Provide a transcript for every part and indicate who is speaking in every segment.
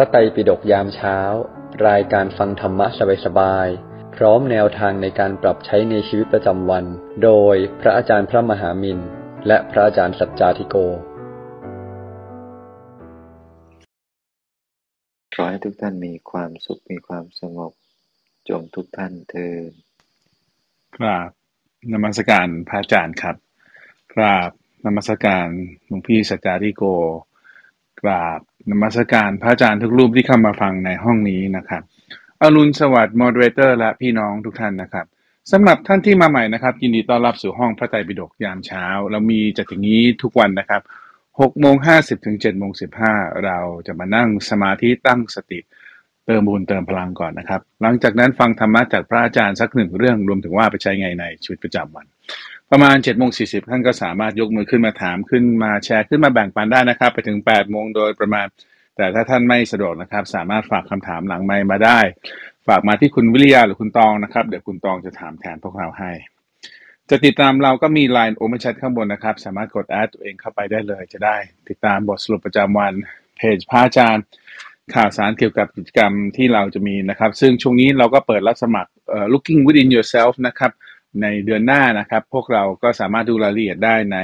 Speaker 1: ระไตรปิฎกยามเช้า รายการฟังธรรมะสบายๆ พร้อมแนวทางในการปรับใช้ในชีวิตประจำวัน โดยพระอาจารย์พระมหามินและพระอาจารย์สัจจาธิโก
Speaker 2: ขอให้ทุกท่านมีความสุข มีความสงบ จงทุกท่านเทิน
Speaker 3: ครับนมัสการพระอาจารย์ครับ กราบนมัสการหลวงพี่สัจจาริโก กราบนมัสการพระอาจารย์ทุกรูปที่เข้ามาฟังในห้องนี้นะครับอรุณสวัสดิ์มอดเรเตอร์และพี่น้องทุกท่านนะครับสำหรับท่านที่มาใหม่นะครับ ยินดีต้อนรับสู่ห้องพระไตรปิฎกยามเช้า เรามีจัดอย่างนี้ทุกวันนะครับ6โมง50ถึง7โมง15 เราจะมานั่งสมาธิตั้งสติเติมบุญเติมพลังก่อนนะครับ หลังจากนั้นฟังธรรมะจากพระอาจารย์สักหนึ่งเรื่องรวมถึงว่าไปใช้ไงในชีวิตประจำวัน ประมาณ7จ็ดโมงสีท่านก็สามารถยกมือขึ้นมาถามขึ้นมาแชร์ขึ้นมาแบ่งปันได้นะครับ ไปถึง8ปดโมงโดยประมาณ แต่ถ้าท่านไม่สะดวกนะครับ สามารถฝากคำถามหลังไมมาได้ ฝากมาที่คุณวิริยาหรือคุณตองนะครับ เดี๋ยวคุณตองจะถามแทนพวกเราให้ จะติดตามเราก็มี Line Open Chat ข้างบนนะครับ สามารถกดแอดตัวเองเข้าไปได้เลย จะได้ ติดตามบทสรุปประจำวันเพจพระอาจารย์ข่าวสารเกี่ยวกับกิจกรรมที่เราจะมีนะครับ ซึ่งช่วงนี้เราก็เปิดรับสมัคร looking within yourself นะครับ ในเดือนหน้านะครับ พวกเราก็สามารถดูรายละเอียดได้ใน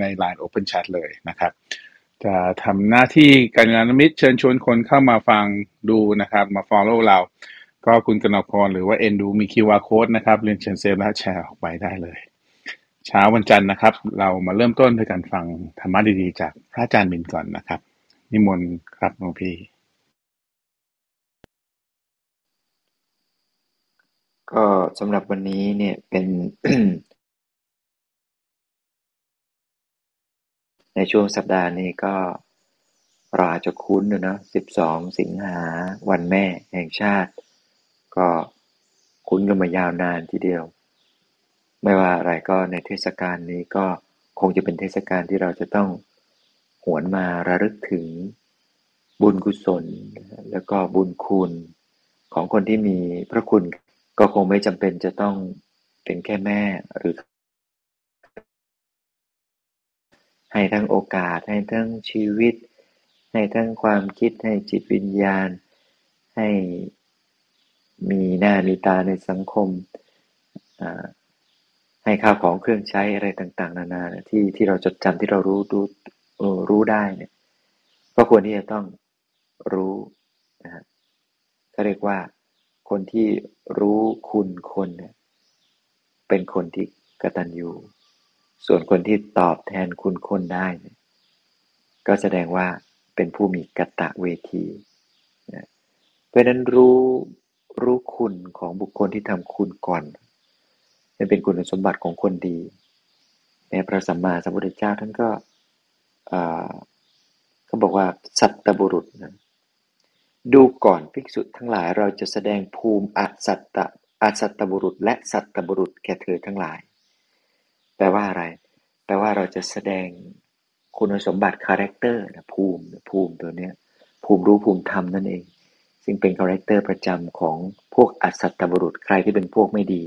Speaker 3: ใน Line Open Chat เลยนะครับ จะทำหน้าที่การงานมิตรเชิญชวนคนเข้ามาฟังดูนะครับ มา follow เรา ก็คุณกนกพรหรือว่าเอ็นดูมี QR code นะครับ เรียนเชิญเซฟและแชร์ออกไปได้เลย เช้าวันจันทร์นะครับ เรามาเริ่มต้นด้วยการฟังธรรมะดีๆ จากพระอาจารย์มินก่อนนะครับ นิมนต์ครับหลวงพี่
Speaker 2: ก็สำหรับวันนี้เนี่ยเป็น ในช่วงสัปดาห์นี้ก็เราอาจจะคุ้นอยู่เนอะ12สิงหาวันแม่แห่งชาติ ก็คุ้นกันมายาวนานทีเดียว ไม่ว่าอะไรก็ในเทศกาลนี้ก็คงจะเป็นเทศกาลที่เราจะต้องหวนมาระลึกถึงบุญกุศล แล้วก็บุญคุณของคนที่มีพระคุณ ก็คงไม่จำเป็นจะต้องเป็นแค่แม่หรือ ให้ทั้งโอกาส ให้ทั้งชีวิต ให้ทั้งความคิดให้จิตวิญญาณ ให้มีหน้ามีตาในสังคม ให้ข้าวของเครื่องใช้อะไรต่างๆ นานาที่ที่เราจดจำที่เรารู้รู้รู้ได้เนี่ยก็ควรที่จะต้องรู้นะฮะเขาเรียกว่า คนที่รู้คุณคนเนี่ยเป็นคนที่กตัญญูส่วนคนที่ตอบแทนคุณคนได้เนี่ยก็แสดงว่าเป็นผู้มีกตะเวทีนะเพราะนั้นรู้รู้คุณของบุคคลที่ทำคุณก่อนนี่เป็นคุณสมบัติของคนดีในพระสัมมาสัมพุทธเจ้าท่านก็เขาบอกว่าสัตตบุรุษนะ ดูก่อน ภิกษุทั้งหลาย เราจะแสดงภูมิอสัตตะ อสัตตบุรุษ และสัตตบุรุษแก่เธอทั้งหลาย แปลว่าอะไร แปลว่าเราจะแสดงคุณสมบัติ character นะภูมิภูมิตัวเนี้ย ภูมิรู้ภูมิธรรมนั่นเอง ซึ่งเป็น character ประจำของพวกอสัตตบุรุษ ใครที่เป็นพวกไม่ดี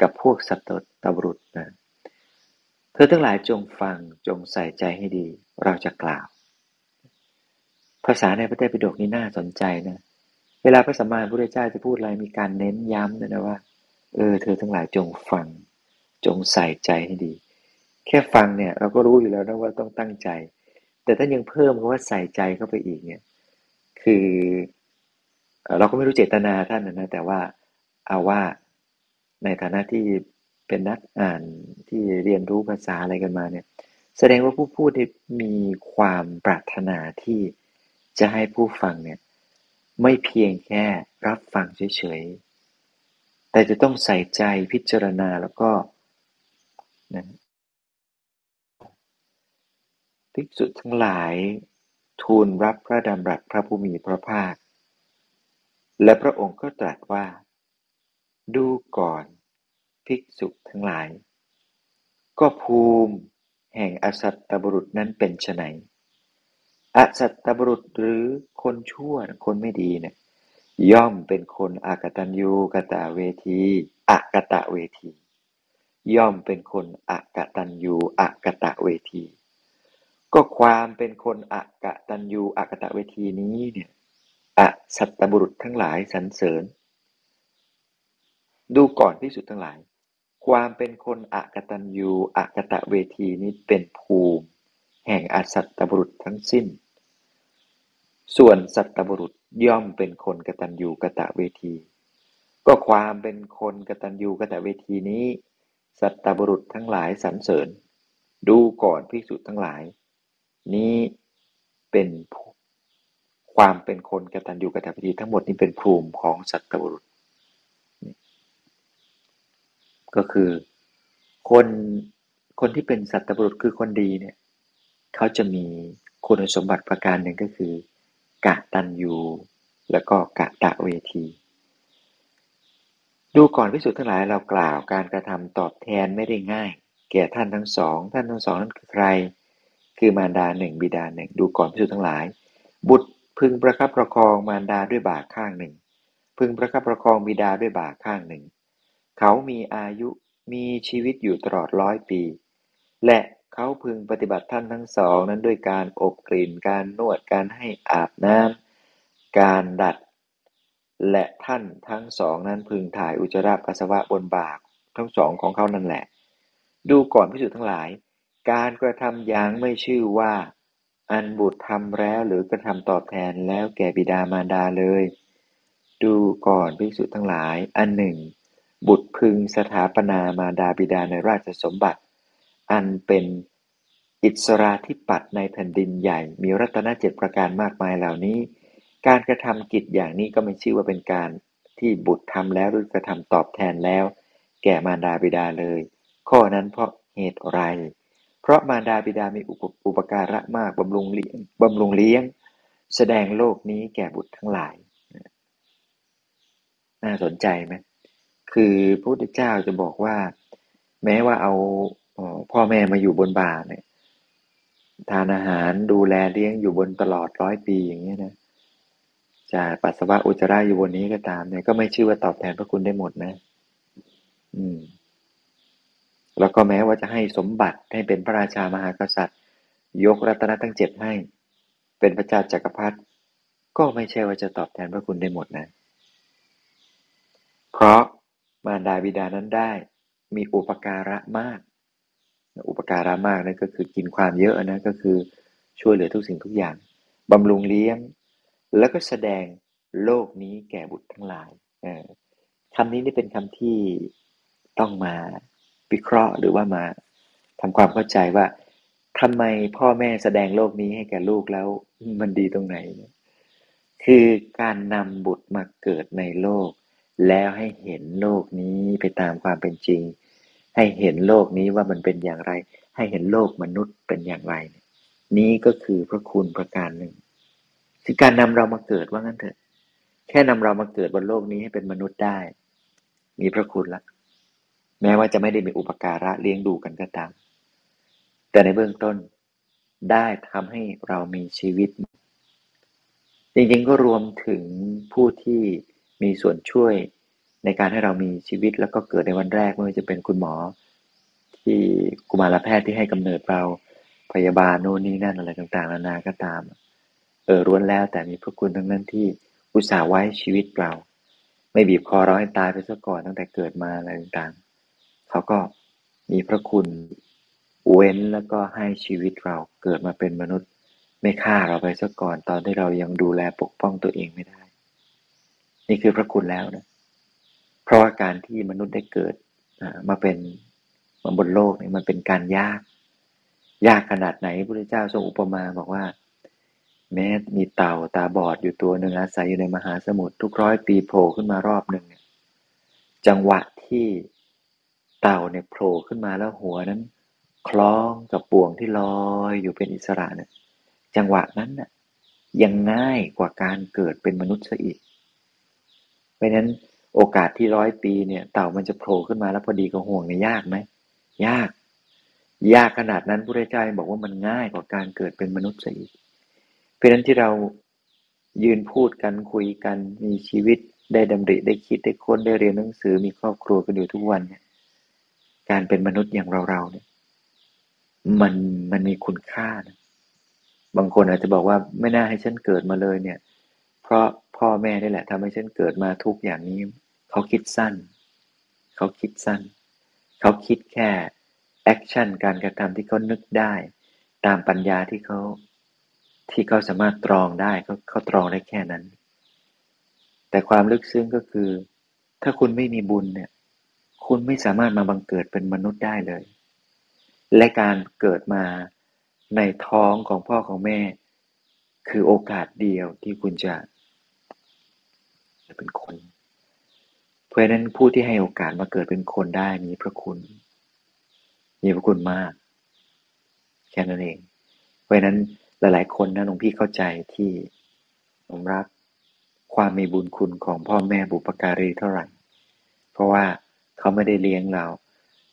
Speaker 2: กับพวกสัตตบุรุษนะ เธอทั้งหลายจงฟังจงใส่ใจให้ดี เราจะกล่าว ภาษาในพระไตรปิฎกนี่น่าสนใจนะ เวลาพระสัมมาสัมพุทธเจ้าจะพูดอะไรมีการเน้นย้ำด้วยนะว่า เออ เธอทั้งหลายจงฟัง จงใส่ใจให้ดี แค่ฟังเนี่ยเราก็รู้อยู่แล้วนะว่าต้องตั้งใจ แต่ถ้ายังเพิ่มคำว่าใส่ใจเข้าไปอีกเนี่ย คือเราก็ไม่รู้เจตนาท่านนะแต่ว่าเอาว่าในฐานะที่เป็นนักอ่านที่เรียนรู้ภาษาอะไรกันมาเนี่ย แสดงว่าผู้พูดมีความปรารถนาที่ จะให้ผู้ฟังเนี่ยไม่เพียงแค่รับฟังเฉยๆ แต่จะต้องใส่ใจพิจารณาแล้วก็นะภิกษุทั้งหลายทูลรับพระดำรัสพระผู้มีพระภาค และพระองค์ก็ตรัสว่า ดูก่อนภิกษุทั้งหลาย ก็ภูมิแห่งอสัตตบุรุษนั้นเป็นไฉน อสัตตบุรุษหรือคนชั่วคนไม่ดีเนี่ยย่อมเป็นคนอากตัญญูกตะเวทีอกตะเวที ย่อมเป็นคนอกตัญญูอกตะเวที ก็ความเป็นคนอกตัญญูอกตะเวทีนี้เนี่ยอสัตตบุรุษทั้งหลายสรรเสริญ ดูก่อนพิสุทธ์ทั้งหลาย ความเป็นคนอกตัญญูอกตะเวทีนี้เป็นภูมิ แห่งอสัตตบุรุษทั้งสิ้น ส่วนสัตบุรุษย่อมเป็นคนกตัญญูกะตะเวที ก็ความเป็นคนกตัญญูกะตะเวทีนี้ สัตบุรุษทั้งหลายสรรเสริญ ดูก่อนพิสุทธ์ทั้งหลาย นี้เป็นความเป็นคนกตัญญูกะตะเวทีทั้งหมดนี้เป็นภูมิของสัตบุรุษ ก็คือคนคนที่เป็นสัตบุรุษคือคนดีเนี่ยเขาจะมีคุณสมบัติประการหนึ่งก็คือ กะตัญญูแล้วก็กะตะเวที ดูก่อนพิสุทธ์ทั้งหลายเรากล่าวการกระทำตอบแทนไม่ได้ง่าย แก่ท่านทั้งสอง ท่านทั้งสองนั้นคือใคร คือมารดาหนึ่งบิดาหนึ่งดูก่อนพิสุทธ์ทั้งหลาย บุตรพึงประคับประคองมารดาด้วยบ่าข้างหนึ่ง พึงประคับประคองบิดาด้วยบ่าข้างหนึ่ง เขามีอายุมีชีวิตอยู่ตลอดร้อยปี และ เขาพึงปฏิบัติท่านทั้งสองนั้นด้วยการอบกลิ่น การนวด การให้อาบน้ำ การดัด และท่านทั้งสองนั้นพึงถ่ายอุจจาระปัสสาวะบนบากทั้งสองของเขานั่นแหละ ดูก่อนพิสูจน์ทั้งหลาย การกระทำอย่างไม่ชื่อว่า อันบุตรทำแล้วหรือกระทำตอบแทนแล้วแก่บิดามารดาเลย ดูก่อนภิกษุทั้งหลาย อันหนึ่ง บุตรพึงสถาปนามารดาบิดาในราชสมบัติ อันเป็นอิสราธิปัตในแผ่นดินใหญ่ มีรัตนเจ็ดประการมากมายเหล่านี้ การกระทำกิจอย่างนี้ก็ไม่ชื่อว่าเป็นการที่บุตรทำแล้วหรือกระทำตอบแทนแล้ว แก่มารดาบิดาเลย ข้อนั้นเพราะเหตุไร เพราะมารดาบิดามีอุปการะมากบำรุงเลี้ยงบำรุงเลี้ยง แสดงโลกนี้แก่บุตรทั้งหลาย น่าสนใจไหมคือพระพุทธเจ้าจะบอกว่า แม้ว่าเอา พ่อแม่มาอยู่บนบ่าเนี่ยทานอาหารดูแลเลี้ยงอยู่บนตลอดร้อยปีอย่างนี้นะจะปัสสาวะอุจจาระอยู่บนนี้ก็ตามเนี่ยก็ไม่ชื่อว่าตอบแทนพระคุณได้หมดนะ อืม แล้วก็แม้ว่าจะให้สมบัติให้เป็นพระราชามหากษัตริย์ ยกรัตนทั้งเจ็ดให้ เป็นพระเจ้าจักรพรรดิก็ไม่ใช่ว่าจะตอบแทนพระคุณได้หมดนะ เพราะมารดาบิดานั้นได้มีอุปการะมาก อุปการะมากนั่นก็คือกินความเยอะนะก็คือช่วยเหลือทุกสิ่งทุกอย่างบำรุงเลี้ยง แล้วก็แสดงโลกนี้แก่บุตรทั้งหลายคำนี้นี่เป็นคำที่ต้องมาวิเคราะห์หรือว่ามาทำความเข้าใจว่าทำไมพ่อแม่แสดงโลกนี้ให้แก่ลูกแล้วมันดีตรงไหน คือการนำบุตรมาเกิดในโลก แล้วให้เห็นโลกนี้ไปตามความเป็นจริง ให้เห็นโลกนี้ว่ามันเป็นอย่างไร ให้เห็นโลกมนุษย์เป็นอย่างไร นี้ก็คือพระคุณประการหนึ่งคือการนำเรามาเกิดว่างั้นเถอะ แค่นำเรามาเกิดบนโลกนี้ให้เป็นมนุษย์ได้ มีพระคุณละแม้ว่าจะไม่ได้มีอุปการะเลี้ยงดูกันก็ตาม แต่ในเบื้องต้นได้ทำให้เรามีชีวิต จริงๆก็รวมถึงผู้ที่มีส่วนช่วย ในการให้เรามีชีวิตแล้วก็เกิดในวันแรกไม่ว่าจะเป็นคุณหมอ ที่กุมารแพทย์ที่ให้กำเนิดเราพยาบาลโน่นนี่นั่นอะไรต่างๆนานาก็ตาม เออร้วนแล้วแต่มีพระคุณทั้งนั้นที่อุตส่าห์ไว้ชีวิตเรา ไม่บีบคอเราให้ตายไปซะก่อนตั้งแต่เกิดมาอะไรต่างๆเขาก็มีพระคุณเว้นแล้วก็ให้ชีวิตเราเกิดมาเป็นมนุษย์ ไม่ฆ่าเราไปซะก่อนตอนที่เรายังดูแลปกป้องตัวเองไม่ได้ นี่คือพระคุณแล้วนะ ราะว่าการที่มนุษย์ได้เกิดมาเป็นมาบนโลกนี่มันเป็นการยาก ยากขนาดไหนพระพุทธเจ้าทรงอุปมาบอกว่า แม้มีเต่าตาบอดอยู่ตัวหนึ่งอาศัยอยู่ในมหาสมุทรทุกร้อยปีโผล่ขึ้นมารอบหนึ่งจังหวะที่เต่าเนี่ยโผล่ขึ้นมาแล้วหัวนั้น คล้องกับป่วงที่ลอยอยู่เป็นอิสระเนี่ยจังหวะนั้นน่ะยังง่ายกว่าการเกิดเป็นมนุษย์ซะอีกเพราะนั้น โอกาสที่ร้อยปีเนี่ยเต่ามันจะโผล่ขึ้นมาแล้วพอดีกับห่วงเนี่ยยากไหมยาก ยากขนาดนั้นพระเจ้าบอกว่ามันง่ายกว่าการเกิดเป็นมนุษย์ซะอีเพราะนั้นที่เรายืนพูดกันคุยกันมีชีวิตได้ดำริได้คิดได้ค้นได้เรียนหนังสือมีครอบครัวกันอยู่ทุกวันเนี่ยการเป็นมนุษย์อย่างเราๆเนี่ย มันมันมีคุณค่านะบางคนอาจจะบอกว่าไม่น่าให้ฉันเกิดมาเลยเนี่ย เพราะพ่อแม่นี่แหละทำให้ฉันเกิดมาทุกอย่างนี้ เขาคิดสั้น เขาคิดสั้น เขาคิดแค่แอคชั่นการกระทำที่เขานึกได้ ตามปัญญาที่เขาที่เขาสามารถตรองได้เขาเขาตรองได้แค่นั้น แต่ความลึกซึ้งก็คือ ถ้าคุณไม่มีบุญเนี่ย คุณไม่สามารถมาบังเกิดเป็นมนุษย์ได้เลย และการเกิดมาในท้องของพ่อของแม่ คือโอกาสเดียวที่คุณจะ จะเป็นคน เพราะนั้นผู้ที่ให้โอกาสมาเกิดเป็นคนได้มีพระคุณ มีพระคุณมาก แค่นั้นเอง เพราะนั้นหลาย ๆ คนนะหลวงพี่เข้าใจที่ผมรักความมีบุญคุณของพ่อแม่บุปการีเท่าไหร่ เพราะว่าเขาไม่ได้เลี้ยงเรา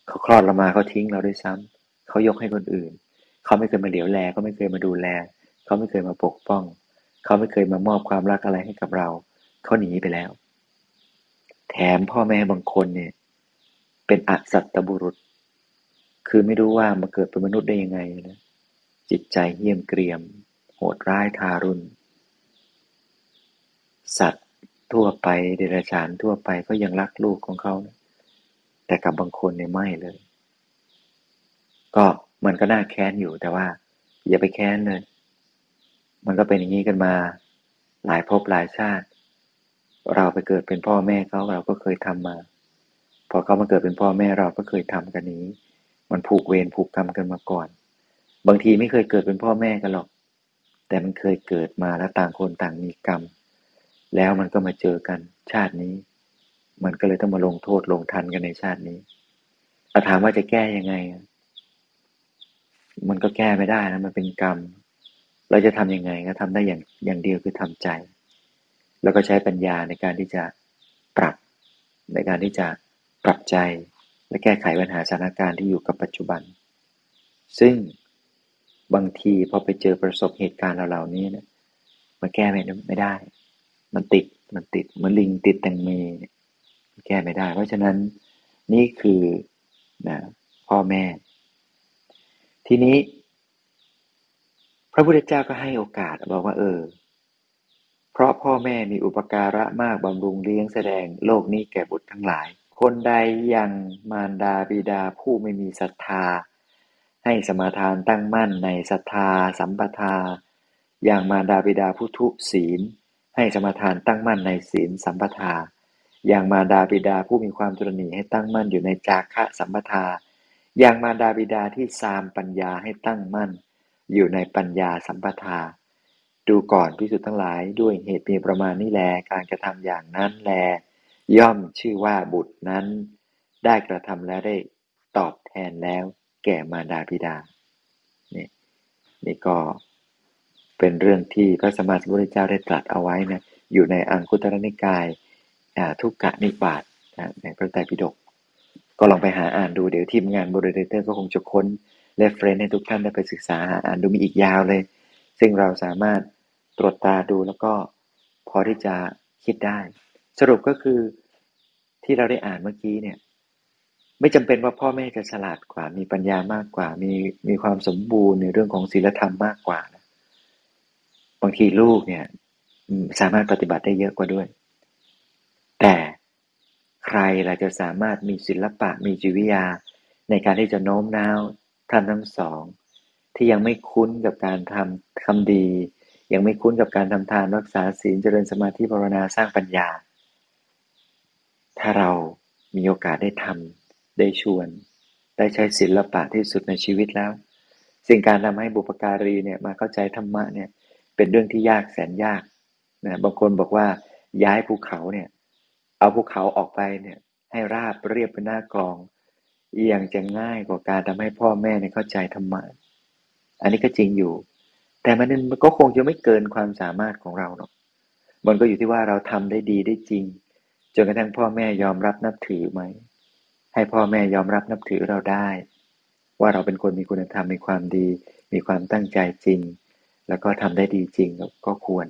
Speaker 2: เขาคลอดเรามาเขาทิ้งเราด้วยซ้ำเขายกให้คนอื่น เขาไม่เคยมาเหลียวแลเขาไม่เคยมาดูแล เขาไม่เคยมาปกป้อง เขาไม่เคยมามอบความรักอะไรให้กับเรา เขาหนีไปแล้ว แถมพ่อแม่บางคนเนี่ย เป็นอสัตตบุรุษ คือไม่รู้ว่ามาเกิดเป็นมนุษย์ได้ยังไงนะจิตใจเหี้ยมเกรียม โหดร้ายทารุณ สัตว์ทั่วไปเดรัจฉานทั่วไปก็ยังรักลูกของเขานะแต่กับบางคนเนี่ยไม่เลย ก็มันก็น่าแค้นอยู่แต่ว่า อย่าไปแค้นเลย มันก็เป็นอย่างนี้กันมา หลายภพหลายชาติ เราไปเกิดเป็นพ่อแม่เขาเราก็เคยทำมา พอเขามาเกิดเป็นพ่อแม่เราก็เคยทำกันนี้ มันผูกเวรผูกกรรมกันมาก่อน บางทีไม่เคยเกิดเป็นพ่อแม่กันหรอก แต่มันเคยเกิดมาแล้วต่างคนต่างมีกรรม แล้วมันก็มาเจอกันชาตินี้ มันก็เลยต้องมาลงโทษลงทันกันในชาตินี้อาถามว่าจะแก้ยังไง มันก็แก้ไม่ได้นะ มันเป็นกรรม เราจะทำยังไงก็ทำได้อย่างอย่างเดียวคือทำใจ แล้วก็ใช้ปัญญาในการที่จะปรับ ในการที่จะปรับใจ และแก้ไขปัญหาสถานการณ์ที่อยู่กับปัจจุบัน ซึ่งบางทีพอไปเจอประสบเหตุการณ์เหล่านี้นี่ยมันแก้ไม่ได้ มันติดมันติดเหมือนลิงติดแตงเมแก้ไม่ได้ เพราะฉะนั้นนี่คือนะพ่อแม่ ทีนี้ พระพุทธเจ้าก็ให้โอกาสบอกว่า เออ ราะพ่อแม่มีอุปการะมากบำรุงเลี้ยงแสดงโลกนี้แก่บุตรทั้งหลาย คนใดยังมารดาบิดาผู้ไม่มีศรัทธา ให้สมาทานตั้งมั่นในศรัทธา สัมปทา อย่างมารดาบิดาผู้ทุศีล ให้สมาทานตั้งมั่นในศีลสัมปทา อย่างมารดาบิดาผู้มีความตรณีให้ตั้งมั่นอยู่ในจาคะสัมปทา อย่างมารดาบิดาที่สามปัญญาให้ตั้งมั่น อยู่ในปัญญาสัมปทา ดูก่อนพิสุทธ์ทั้งหลายด้วยเหตุมีประมาณนี้แล การกระทำอย่างนั้นแล ย่อมชื่อว่าบุตรนั้น ได้กระทำและได้ตอบแทนแล้ว แก่มารดาบิดานี่นี่ก็เป็นเรื่องที่พระสมมาสัมพุทธเจ้าได้ตรัสเอาไว้นะอยู่ในอังคุตตรนิกายทุกกะนิบาตในพระไตรปิฎกก็ลองไปหาอ่านดูเดี๋ยวทีมงาน creator ก็คงจะค้น reference ให้ทุกท่านได้ไปศึกษาหาอ่านดูมีอีกยาวเลย ซึ่งเราสามารถ ตรวจตาดูแล้วก็พอที่จะคิดได้ สรุปก็คือที่เราได้อ่านเมื่อกี้เนี่ย ไม่จำเป็นว่าพ่อแม่จะฉลาดกว่า มีปัญญามากกว่า มีมีความสมบูรณ์ในเรื่องของศีลธรรมมากกว่านะบางทีลูกเนี่ยสามารถปฏิบัติได้เยอะกว่าด้วย แต่ใครเราจะสามารถมีศิลปะมีจิวิยา ในการที่จะโน้มน้าวท่านทั้งสอง ที่ยังไม่คุ้นกับการทำคำดี ยังไม่คุ้นกับการทำทานรักษาศีลเจริญสมาธิภาวนาสร้างปัญญา ถ้าเรามีโอกาสได้ทำได้ชวน ได้ใช้ศิลปะที่สุดในชีวิตแล้ว สิ่งการทำให้บุปการีเนี่ยมาเข้าใจธรรมะเนี่ยเป็นเรื่องที่ยากแสนยากนะบางคนบอกว่าย้ายภูเขาเนี่ยเอาภูเขาออกไปเนี่ยให้ราบเรียบเป็นหน้ากลองยังจะง่ายกว่าการทำให้พ่อแม่เนี่ยเข้าใจธรรมะ อันนี้ก็จริงอยู่ แต่มันมันก็คงจะไม่เกินความสามารถของเราหรอกมันก็อยู่ที่ว่าเราทำได้ดีได้จริงจนกระทั่งพ่อแม่ยอมรับนับถือไหมให้พ่อแม่ยอมรับนับถือเราได้ ว่าเราเป็นคนมีคุณธรรมมีความดี มีความตั้งใจจริง แล้วก็ทำได้ดีจริงก็ควร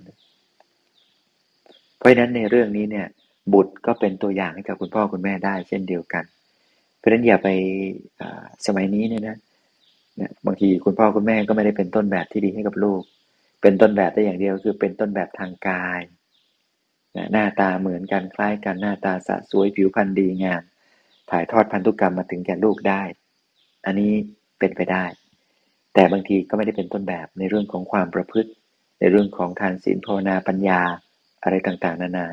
Speaker 2: เพราะฉะนั้นในเรื่องนี้เนี่ย บุตรก็เป็นตัวอย่างให้กับคุณพ่อคุณแม่ได้ เช่นเดียวกัน เพราะฉะนั้นอย่าไปสมัยนี้เนี่ยนะ บางทีคุณพ่อคุณแม่ก็ไม่ได้เป็นต้นแบบที่ดีให้กับลูก เป็นต้นแบบได้อย่างเดียวคือเป็นต้นแบบทางกายหน้าตาเหมือนกันคล้ายกันหน้าตาสะสวยผิวพรรณดีงามถ่ายทอดพันธุกรรมมาถึงแก่ลูกได้ อันนี้เป็นไปได้ แต่บางทีก็ไม่ได้เป็นต้นแบบในเรื่องของความประพฤติ ในเรื่องของทานศีลภาวนาปัญญาอะไรต่างๆ นานา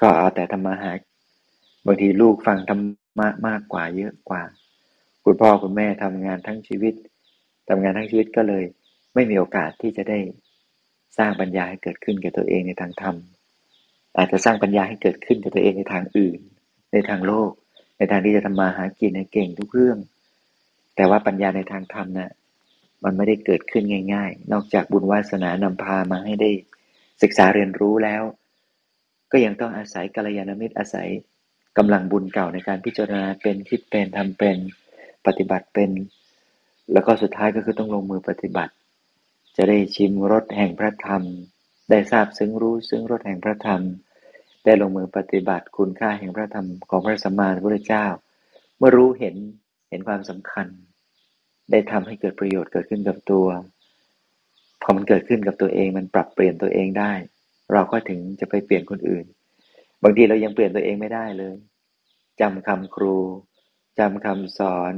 Speaker 2: ก็เอาแต่ธรรมะหาบางทีลูกฟังธรรมะมากกว่าเยอะกว่า คุณพ่อคุณแม่ทำงานทั้งชีวิตทำงานทั้งชีวิตก็เลย ไม่มีโอกาสที่จะได้สร้างปัญญาให้เกิดขึ้นกับตัวเองในทางธรรม อาจจะสร้างปัญญาให้เกิดขึ้นกับตัวเองในทางอื่น ในทางโลก ในทางที่จะทำมาหากินในเก่งทุกเรื่อง แต่ว่าปัญญาในทางธรรมนะ่ะมันไม่ได้เกิดขึ้นง่าย ๆ นอกจากบุญวาสนานำพามาให้ได้ศึกษาเรียนรู้แล้ว ก็ยังต้องอาศัยกัลยาณมิตรอาศัยกำลังบุญเก่าในการพิจารณาเป็นคิดเป็นทำเป็น ปฏิบัติเป็น แล้วก็สุดท้ายก็คือต้องลงมือปฏิบัติ จะได้ชิมรสแห่งพระธรรม ได้ทราบซึ้งรู้ซึ้งรสแห่งพระธรรม ได้ลงมือปฏิบัติคุณค่าแห่งพระธรรมของพระสัมมาสัมพุทธเจ้า เมื่อรู้เห็นเห็นความสำคัญ ได้ทำให้เกิดประโยชน์เกิดขึ้นกับตัวพอมันเกิดขึ้นกับตัวเองมันปรับเปลี่ยนตัวเองได้ เราก็ถึงจะไปเปลี่ยนคนอื่น บางทีเรายังเปลี่ยนตัวเองไม่ได้เลยจำคำครู จำคำสอน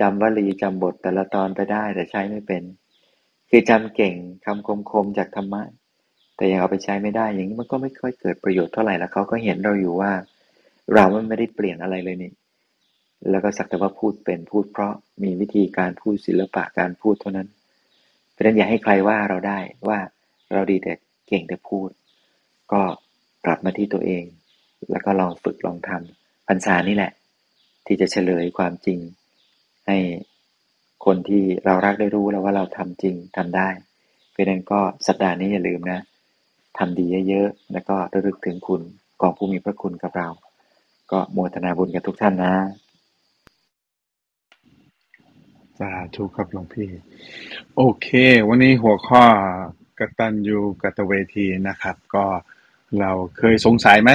Speaker 2: จำวลีจำบทแต่ละตอนไปได้แต่ใช้ไม่เป็น คือจำเก่งคำคมคมจากธรรมะ แต่ยังเอาไปใช้ไม่ได้ อย่างนี้มันก็ไม่ค่อยเกิดประโยชน์เท่าไหร่แล้วเขาก็เห็นเราอยู่ว่า เราไม่ได้เปลี่ยนอะไรเลยนี่แล้วก็สักแต่ว่าพูดเป็นพูดเพราะมีวิธีการพูดศิลปะการพูดเท่านั้นเพราะนั้นอย่าให้ใครว่าเราได้ว่าเราดีแต่เก่งแต่พูด ก็กลับมาที่ตัวเอง แล้วก็ลองฝึกลองทำพรรษานี่แหละ ที่จะเฉลยความจริง ให้คนที่เรารักได้รู้แล้วว่าเราทำจริงทำได้ เพราะนั้นก็สัปดาห์นี้อย่าลืมนะทำดีเยอะๆ แล้วก็ระลึกถึงคุณกองผู้มีพระคุณกับเรา ก็โมทนาบุญกับทุกท่านนะ
Speaker 3: สาธุครับหลวงพี่ โอเค วันนี้หัวข้อกตัญญูกตเวทีนะครับ ก็เราเคยสงสัยไหม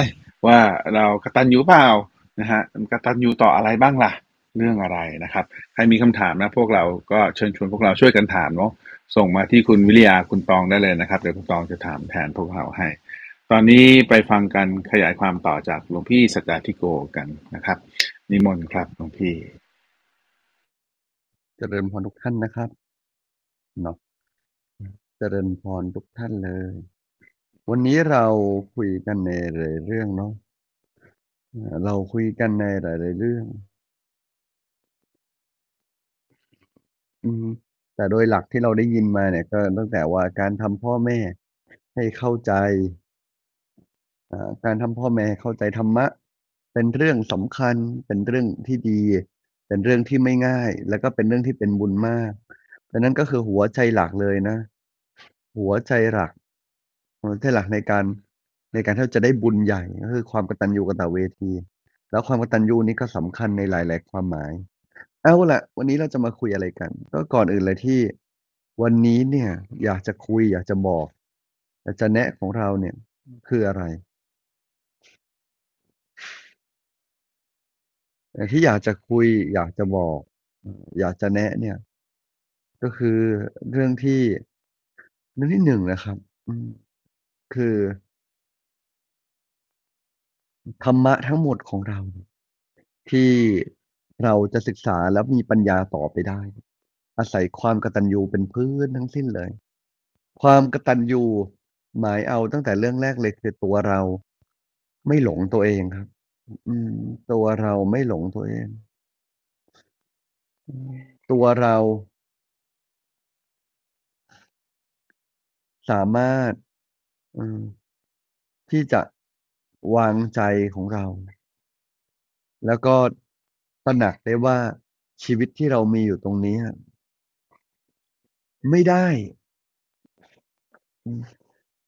Speaker 3: ว่าเรากตัญญูเปล่า นะฮะกตัญญูต่ออะไรบ้างล่ะ เรื่องอะไรนะครับ ใครมีคำถามนะพวกเราก็เชิญชวนพวกเราช่วยกันถามเนาะส่งมาที่คุณวิริยาคุณตองได้เลยนะครับเดี๋ยวคุณตองจะถามแทนพวกเราให้ ตอนนี้ไปฟังกันขยายความต่อจากหลวงพี่สัจจทิโกกันนะครับ นิมนต์ครับหลวงพี่
Speaker 1: เจริญพรทุกท่านนะครับเนาะเจริญพรทุกท่านเลย วันนี้เราคุยกันในหลายเรื่องเนาะ เราคุยกันในหลาย ๆ เรื่อง อืม แต่โดยหลักที่เราได้ยินมาเนี่ย ก็ตั้งแต่ว่าการทำพ่อแม่ให้เข้าใจการทำพ่อแม่เข้าใจธรรมะ เป็นเรื่องสำคัญ เป็นเรื่องที่ดี เป็นเรื่องที่ไม่ง่าย แล้วก็เป็นเรื่องที่เป็นบุญมากดังนั้นก็คือหัวใจหลักเลยนะ หัวใจหลัก หัวใจหลักในการ ในการที่จะได้บุญใหญ่ก็คือความกตัญญูกตเวที แล้วความกตัญญูนี้ก็สำคัญในหลาย ๆ ความหมาย เอาละวันนี้เราจะมาคุยอะไรกัน ก็ก่อนอื่นเลยที่วันนี้เนี่ย อยากจะคุย อยากจะบอกอยากจะแนะของเราเนี่ยคืออะไรที่อยากจะคุย อยากจะบอก อยากจะแนะเนี่ย ก็คือเรื่องที่เรื่องที่หนึ่งนะครับคือ ธรรมะทั้งหมดของเรา ที่เราจะศึกษาแล้วมีปัญญาต่อไปได้ อาศัยความกตัญญูเป็นพื้นทั้งสิ้นเลย ความกตัญญูหมายเอาตั้งแต่เรื่องแรกเลยคือตัวเรา ไม่หลงตัวเองครับ อืม ตัวเราไม่หลงตัวเอง ตัวเรา สามารถที่จะ วางใจของเรา แล้วก็ตระหนักได้ว่าชีวิตที่เรามีอยู่ตรงนี้ ไม่ได้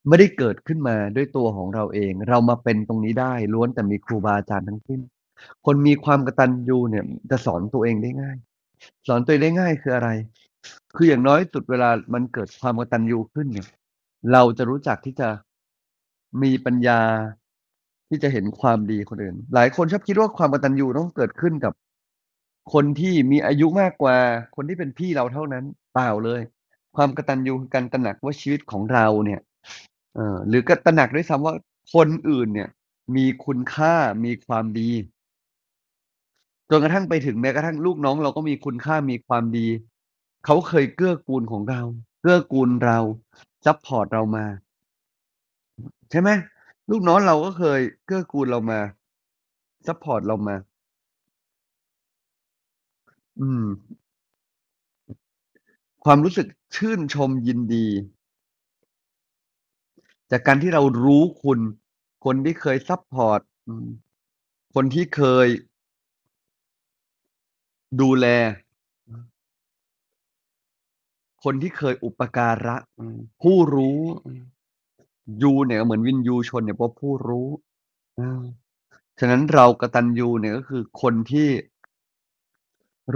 Speaker 1: ไม่ได้เกิดขึ้นมาด้วยตัวของเราเอง เรามาเป็นตรงนี้ได้ล้วนแต่มีครูบาอาจารย์ทั้งสิ้น คนมีความกระตัญญูเนี่ย จะสอนตัวเองได้ง่าย สอนตัวเองได้ง่ายคืออะไร คืออย่างน้อยสุดเวลามันเกิดความกระตัญญูขึ้นเนี่ย เราจะรู้จักที่จะมีปัญญา ที่จะเห็นความดีคนอื่น หลายคนชอบคิดว่าความกตัญญูต้องเกิดขึ้นกับ คนที่มีอายุมากกว่า คนที่เป็นพี่เราเท่านั้น เปล่าเลย ความกตัญญูคือการตระหนักว่าชีวิตของเราเนี่ยเออหรือก็ตระหนักด้วยซ้ำว่าคนอื่นเนี่ย มีคุณค่ามีความดีจนกระทั่งไปถึงแม้กระทั่งลูกน้องเราก็มีคุณค่ามีความดี เขาเคยเกื้อกูลของเรา เกื้อกูลเรา support เรามา ใช่ไหม ลูกน้องเราก็เคยเกื้อกูลเรามา support เรามา อืม ความรู้สึกชื่นชมยินดี จากการที่เรารู้คุณ คนที่เคย support อืมคนที่เคยดูแล คนที่เคยอุปการะ ผู้รู้ ยูเนี่ยก็เหมือนวินยูชนเนี่ยเพราะผู้รู้อาฉะนั้นเรากตัญญูเนี่ยก็คือคนที่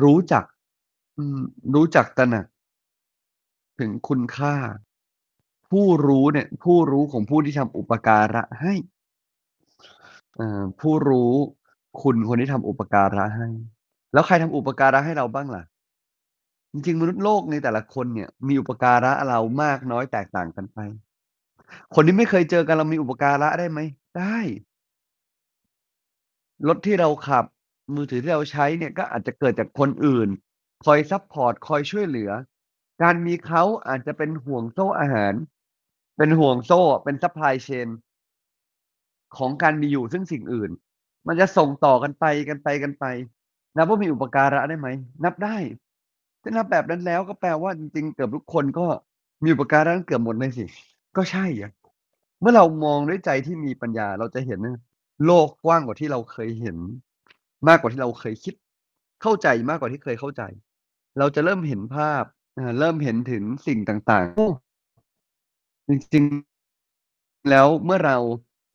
Speaker 1: รู้จักรู้จักตระหนักถึงคุณค่า ผู้รู้เนี่ย ผู้รู้ของผู้ที่ทำอุปการะให้อผู้รู้คุณคนที่ทำอุปการะให้ แล้วใครทำอุปการะให้เราบ้างล่ะ จริงๆมนุษย์โลกในแต่ละคนเนี่ย มีอุปการะเรามากน้อยแตกต่างกันไป คนที่ไม่เคยเจอกันเรามีอุปการะได้ไหม ได้ รถที่เราขับ มือถือที่เราใช้เนี่ยก็อาจจะเกิดจากคนอื่น คอยซัปพอร์ต คอยช่วยเหลือ การมีเขาอาจจะเป็นห่วงโซ่อาหาร เป็นห่วงโซ่ เป็น supply chain ของการมีอยู่ซึ่งสิ่งอื่น มันจะส่งต่อกันไปกันไปกันไป นับว่ามีอุปการะได้ไหม นับได้ถ้านับแบบนั้นแล้วก็แปลว่าจริงๆ เกือบทุกคนก็มีอุปการะกันเกือบหมดเลยสิ ก็ใช่อะเมื่อเรามองด้วยใจที่มีปัญญาเราจะเห็นโลกกว้างกว่าที่เราเคยเห็น มากกว่าที่เราเคยคิด เข้าใจมากกว่าที่เคยเข้าใจ เราจะเริ่มเห็นภาพเริ่มเห็นถึงสิ่งต่างๆ จริงๆ แล้วเมื่อเรา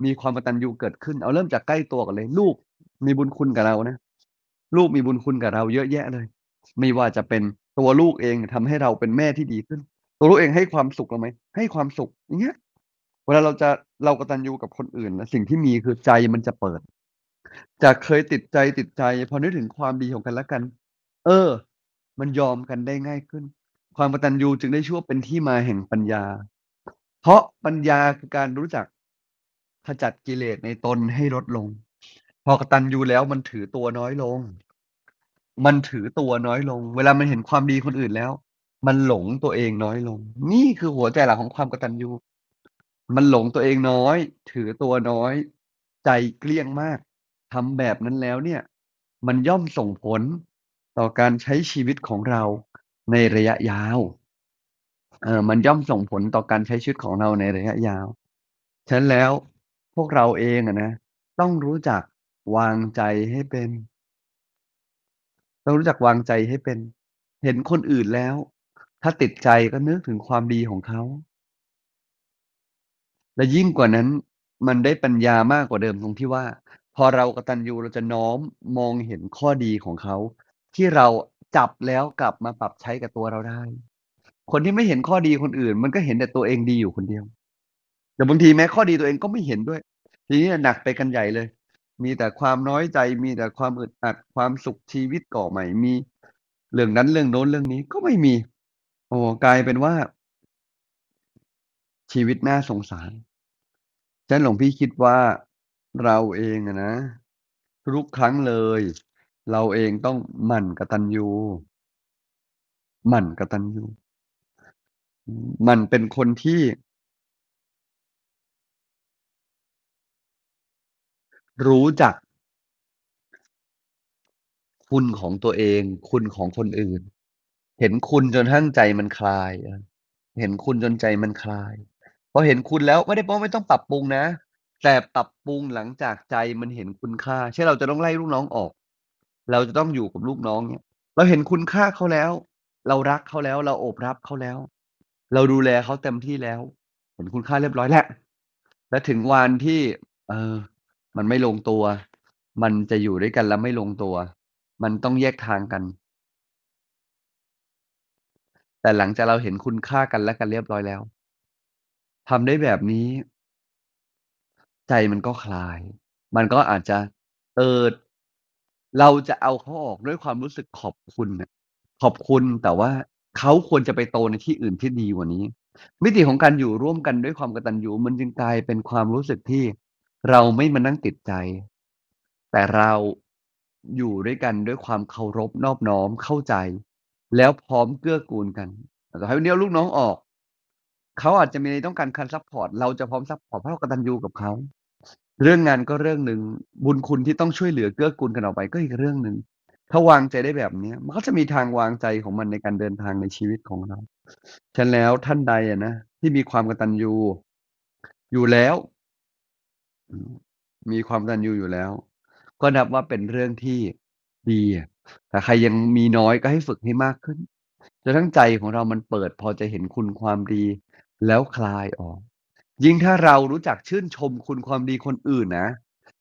Speaker 1: มีความกตัญญูเกิดขึ้น เอาเริ่มจากใกล้ตัวก่อนเลย ลูกมีบุญคุณกับเรานะลูกมีบุญคุณกับเราเยอะแยะเลย ไม่ว่าจะเป็นตัวลูกเองทำให้เราเป็นแม่ที่ดีขึ้น ตัวลูกเองให้ความสุขเราไหมให้ความสุขอย่างเงี้ยเวลาเราจะเรากตัญญูกับคนอื่นนะสิ่งที่มีคือใจมันจะเปิด จากเคยติดใจๆพอนึกถึงความดีของกันและกัน เออ มันยอมกันได้ง่ายขึ้น ความกตัญญูจึงได้ชื่อว่าเป็นที่มาแห่งปัญญา เพราะปัญญาคือการรู้จักขจัดกิเลสในตนให้ลดลง พอกตัญญูแล้วมันถือตัวน้อยลง มันถือตัวน้อยลง เวลามันเห็นความดีคนอื่นแล้ว มันหลงตัวเองน้อยลง นี่คือหัวใจหลักของความกตัญญูมันหลงตัวเองน้อย ถือตัวน้อย ใจเกลี้ยงมากทำแบบนั้นแล้วเนี่ย มันย่อมส่งผลต่อการใช้ชีวิตของเราในระยะยาวเอ่อมันย่อมส่งผลต่อการใช้ชีวิตของเราในระยะยาว ฉะนั้นแล้วพวกเราเองอะนะต้องรู้จักวางใจให้เป็น ต้องรู้จักวางใจให้เป็น เห็นคนอื่นแล้ว ถ้าติดใจก็นึกถึงความดีของเขา และยิ่งกว่านั้นมันได้ปัญญามากกว่าเดิมตรงที่ว่า พอเรากตัญญูเราจะน้อมมองเห็นข้อดีของเขา ที่เราจับแล้วกลับมาปรับใช้กับตัวเราได้ คนที่ไม่เห็นข้อดีคนอื่น มันก็เห็นแต่ตัวเองดีอยู่คนเดียว แต่บางทีแม้ข้อดีตัวเองก็ไม่เห็นด้วย ทีนี้หนักไปกันใหญ่เลย มีแต่ความน้อยใจ มีแต่ความอึดอัดความสุขชีวิตก็ไม่มี เรื่องนั้นเรื่องโน้นเรื่องนี้ก็ไม่มี โอ้ กลายเป็นว่า ชีวิตน่าสงสาร ฉะนั้นหลวงพี่คิดว่าเราเองอะนะ ทุกครั้งเลย เราเองต้องหมั่นกตัญญู หมั่นกตัญญูอืมหมั่นเป็นคนที่ รู้จัก คุณของตัวเอง คุณของคนอื่น เห็นคุณจนทั่งใจมันคลาย เห็นคุณจนใจมันคลาย พอเห็นคุณแล้วไม่ได้แปลว่าไม่ต้องปรับปรุงนะ แต่ปรับปรุงหลังจากใจมันเห็นคุณค่า เช่นเราจะต้องไล่ลูกน้องออก เราจะต้องอยู่กับลูกน้องเนี่ย เราเห็นคุณค่าเขาแล้ว เรารักเขาแล้ว เราโอบรับเขาแล้ว เราดูแลเขาเต็มที่แล้ว เห็นคุณค่าเรียบร้อยแล้ว แล้วถึงวันที่ เออ มันไม่ลงตัว มันจะอยู่ด้วยกันแล้วไม่ลงตัว มันต้องแยกทางกัน แต่หลังจากเราเห็นคุณค่ากันและกันเรียบร้อยแล้วทำได้แบบนี้ ใจมันก็คลาย มันก็อาจจะเอ่อเราจะเอาเขาออกด้วยความรู้สึกขอบคุณนะขอบคุณแต่ว่าเขาควรจะไปโตในที่อื่นที่ดีกว่านี้ มิติของการอยู่ร่วมกันด้วยความกตัญญูมันจึงกลายเป็นความรู้สึกที่เราไม่มานั่งติดใจ แต่เราอยู่ด้วยกันด้วยความเคารพนอบน้อมเข้าใจ แล้วพร้อมเกื้อกูลกันต่ให้วันนี้เอาลูกน้องออก เขาอาจจะมีต้องการการซัปพอร์ต เราจะพร้อมซัปพอร์ตเพราะเรากตัญญูกับเขา เรื่องงานก็เรื่องหนึ่ง บุญคุณที่ต้องช่วยเหลือเกื้อกูลกันออกไปก็อีกเรื่องหนึ่ง ถ้าวางใจได้แบบเนี้ยมันก็จะมีทางวางใจของมันในการเดินทางในชีวิตของเราฉะนั้นแล้วท่านใดอะนะที่มีความกตัญญูอยู่แล้ว มีความกตัญญูอยู่แล้ว ก็นับว่าเป็นเรื่องที่ ดีอะแต่ใครยังมีน้อยก็ให้ฝึกให้มากขึ้น จนทั้งใจของเรามันเปิดพอจะเห็นคุณความดี แล้วคลายออก ยิ่งถ้าเรารู้จักชื่นชมคุณความดีคนอื่นนะ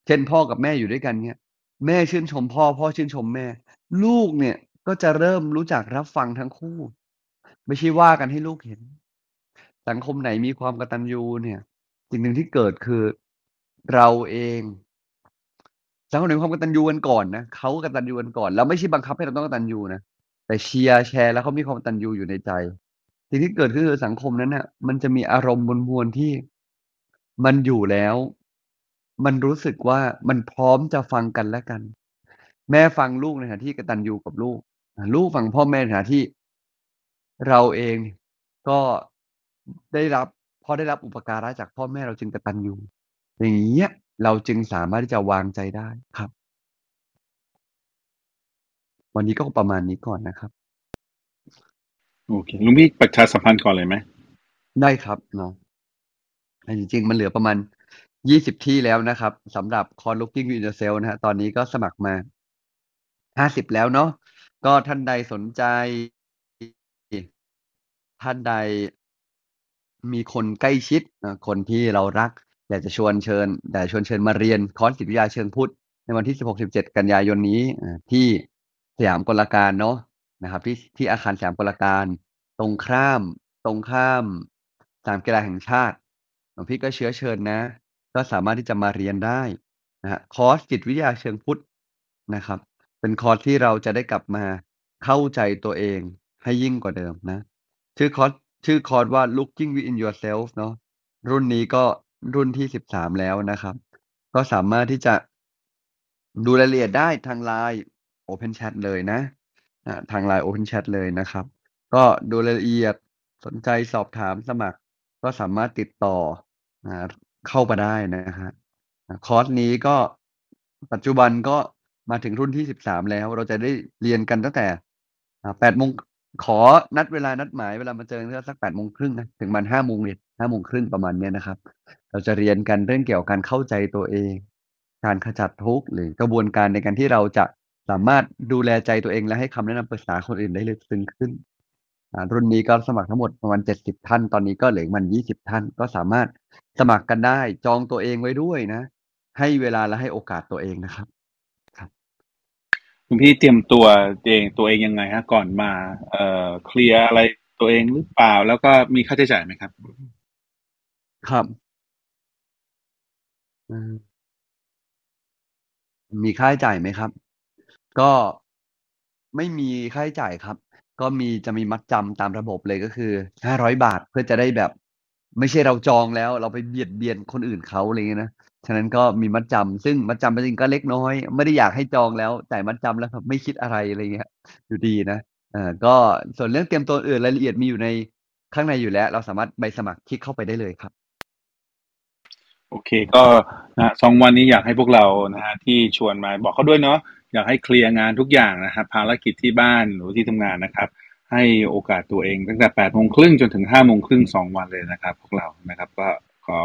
Speaker 1: เช่นพ่อกับแม่อยู่ด้วยกันเนี่ย แม่ชื่นชมพ่อ พ่อชื่นชมแม่ ลูกเนี่ยก็จะเริ่มรู้จักรับฟังทั้งคู่ ไม่ใช่ว่ากันให้ลูกเห็น สังคมไหนมีความกตัญญูเนี่ย สิ่งหนึ่งที่เกิดคือเราเอง สังคมหนมีความกตัญญูกันก่อนนะเขากตัญญูกันก่อนแล้วไม่ใช่บังคับให้เราต้องกตัญญูนะแต่เชียร์แชร์แล้วเขามีความกตัญญูอยู่ในใจสิ่งที่เกิดขึ้นคือสังคมนั้นน่ะ มันจะมีอารมณ์มวลที่มันอยู่แล้ว มันรู้สึกว่ามันพร้อมจะฟังกันและกัน แม่ฟังลูกในฐานะที่กตัญญูกับลูก ลูกฟังพ่อแม่ในฐานะที่ เราเองก็ได้รับพอได้รับอุปการะจากพ่อแม่เราจึงกตัญญูอย่างเงี้ย เราจึงสามารถที่จะวางใจได้ครับ วันนี้ก็ประมาณนี้ก่อนนะครับ
Speaker 3: โอเคหลวงพี่ประชาสัมพันธ์ก่อนเลยไหม?
Speaker 1: ได้ครับเนาะแต่จริงๆ มันเหลือประมาณ20ที่แล้วนะครับสำหรับคอร์ส Looking Within Yourself นะครับตอนนี้ก็สมัครมา50แล้วเนาะก็ท่านใดสนใจ ท่านใดมีคนใกล้ชิดอ่าคนที่เรารัก อยากจะชวนเชิญอยากจะชวนเชิญมาเรียนคอร์สจิตวิทยาเชิงพุทธในวันที่ 16-17 กันยายนนี้ที่สยามกลการเนาะนะครับ ที่ที่อาคารสยามกลการ ตรงข้าม ตรงข้ามสนามกีฬาแห่งชาติหลวงพี่ก็เชื้อเชิญนะ ก็สามารถที่จะมาเรียนได้นะครับคอร์สจิตวิทยาเชิงพุทธนะครับ เป็นคอร์สที่เราจะได้กลับมาเข้าใจตัวเองให้ยิ่งกว่าเดิมนะ ชื่อคอร์สชื่อคอร์สว่า Looking Within Yourself เนาะรุ่นนี้ก็ รุ่นที่ 13 แล้วนะครับ ก็สามารถที่จะดูรายละเอียดได้ทาง LINE Open Chat เลยนะทาง LINE Open Chat เลยนะครับ ก็ดูรายละเอียดสนใจสอบถามสมัคร ก็สามารถติดต่อเข้ามาได้นะครับคอร์สนี้ก็ปัจจุบันก็มาถึงรุ่นที่ 13 แล้ว เราจะได้เรียนกันตั้งแต่อ่า8โมงขอนัดเวลานัดหมายเวลามาเจอกันก็สัก8โมงครึ่งนะถึงประมาณ5โมงเย็น5โมงครึ่งประมาณเนี้ยนะครับ เราจะเรียนกันเรื่องเกี่ยวกับการเข้าใจตัวเอง การขจัดทุกข์หรือกระบวนการในการที่เราจะสามารถดูแลใจตัวเองและให้คำแนะนำปรึกษาคนอื่นได้ลึกซึ้งขึ้นอ่ารุ่นนี้ก็สมัครทั้งหมดประมาณ70ท่าน ตอนนี้ก็เหลืออีกประมาณ20ท่าน ก็สามารถสมัครกันได้ จองตัวเองไว้ด้วยนะ ให้เวลาและให้โอกาสตัวเองนะครับ ครับ
Speaker 3: หลวงพี่เตรียมตัวเองตัวเองยังไงครับ?ก่อนมา เอ่อเคลียร์อะไรตัวเองหรือเปล่า?แล้วก็มีค่าใช้จ่ายไหมครับ?
Speaker 1: ครับ อืมมีค่าใช้จ่ายไหมครับ?ก็ ไม่มีค่าใช้จ่ายครับ ก็มี จะมีมัดจำตามระบบเลย ก็คือ 500บาทเพื่อจะได้แบบ ไม่ใช่เราจองแล้ว เราไปเบียดเบียนคนอื่นเขา อะไรงี้นะ ฉะนั้นก็มีมัดจำ ซึ่งมัดจำจริง ๆ ก็เล็กน้อย ไม่ได้อยากให้จองแล้ว จ่ายมัดจำแล้วแบบไม่คิดอะไร อะไรเงี้ย อยู่ดีนะ เอ่อ ก็ ส่วนเรื่องเตรียมตัวอื่น รายละเอียดมีอยู่ใน ข้างในอยู่แล้ว เราสามารถใบสมัคร คลิกเข้าไปได้เลยครับ
Speaker 3: โอเคก็นะครับ2วันนี้อยากให้พวกเรานะครับที่ชวนมาบอกเขาด้วยเนาะอยากให้เคลียร์งานทุกอย่างนะครับภารกิจที่บ้านหรือที่ทำงานนะครับ ให้โอกาสตัวเองตั้งแต่8:30จนถึง5:30 2วันเลยนะครับ พวกเรานะครับก็ขอ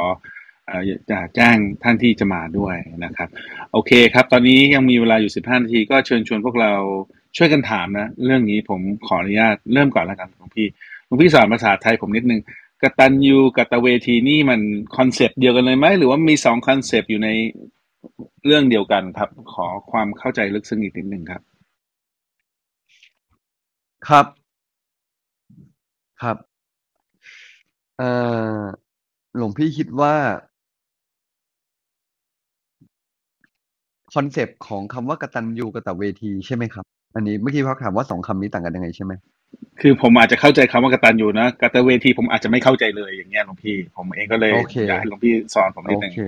Speaker 3: จะแจ้งท่านที่จะมาด้วยนะครับ โอเคครับ ตอนนี้ยังมีเวลาอยู่ 15 นาที ก็เชิญชวนพวกเราช่วยกันถามนะ เรื่องนี้ผมขออนุญาตเริ่มก่อนแล้วกันหลวงพี่หลวงพี่สอนภาษาไทยผมนิดนึง กตัญญูกตเวทีนี่มัน concept เดียวกันเลยไหม?หรือว่ามี2 concept อยู่ในเรื่องเดียวกันครับ?ขอความเข้าใจลึกซึ้งอีกนิดหนึ่งครับ
Speaker 1: ครับ ครับเอ่อหลวงพี่คิดว่าคอนเซปต์ของคำว่ากตัญญูกตเวทีใช่ไหมครับ? อันนี้เมื่อกี้เขาถามว่า2คำนี้ต่างกันยังไงใช่ไหม?
Speaker 3: คือผมอาจจะเข้าใจคำว่ากตัญญูนะกตเวทีผมอาจจะไม่เข้าใจเลยอย่างเงี้ยหลวงพี่ ผมเองก็เลย
Speaker 1: โอเค
Speaker 3: อยากให้หลวงพี่สอนผมนิด
Speaker 1: โอ
Speaker 3: หนึ่ง
Speaker 1: เค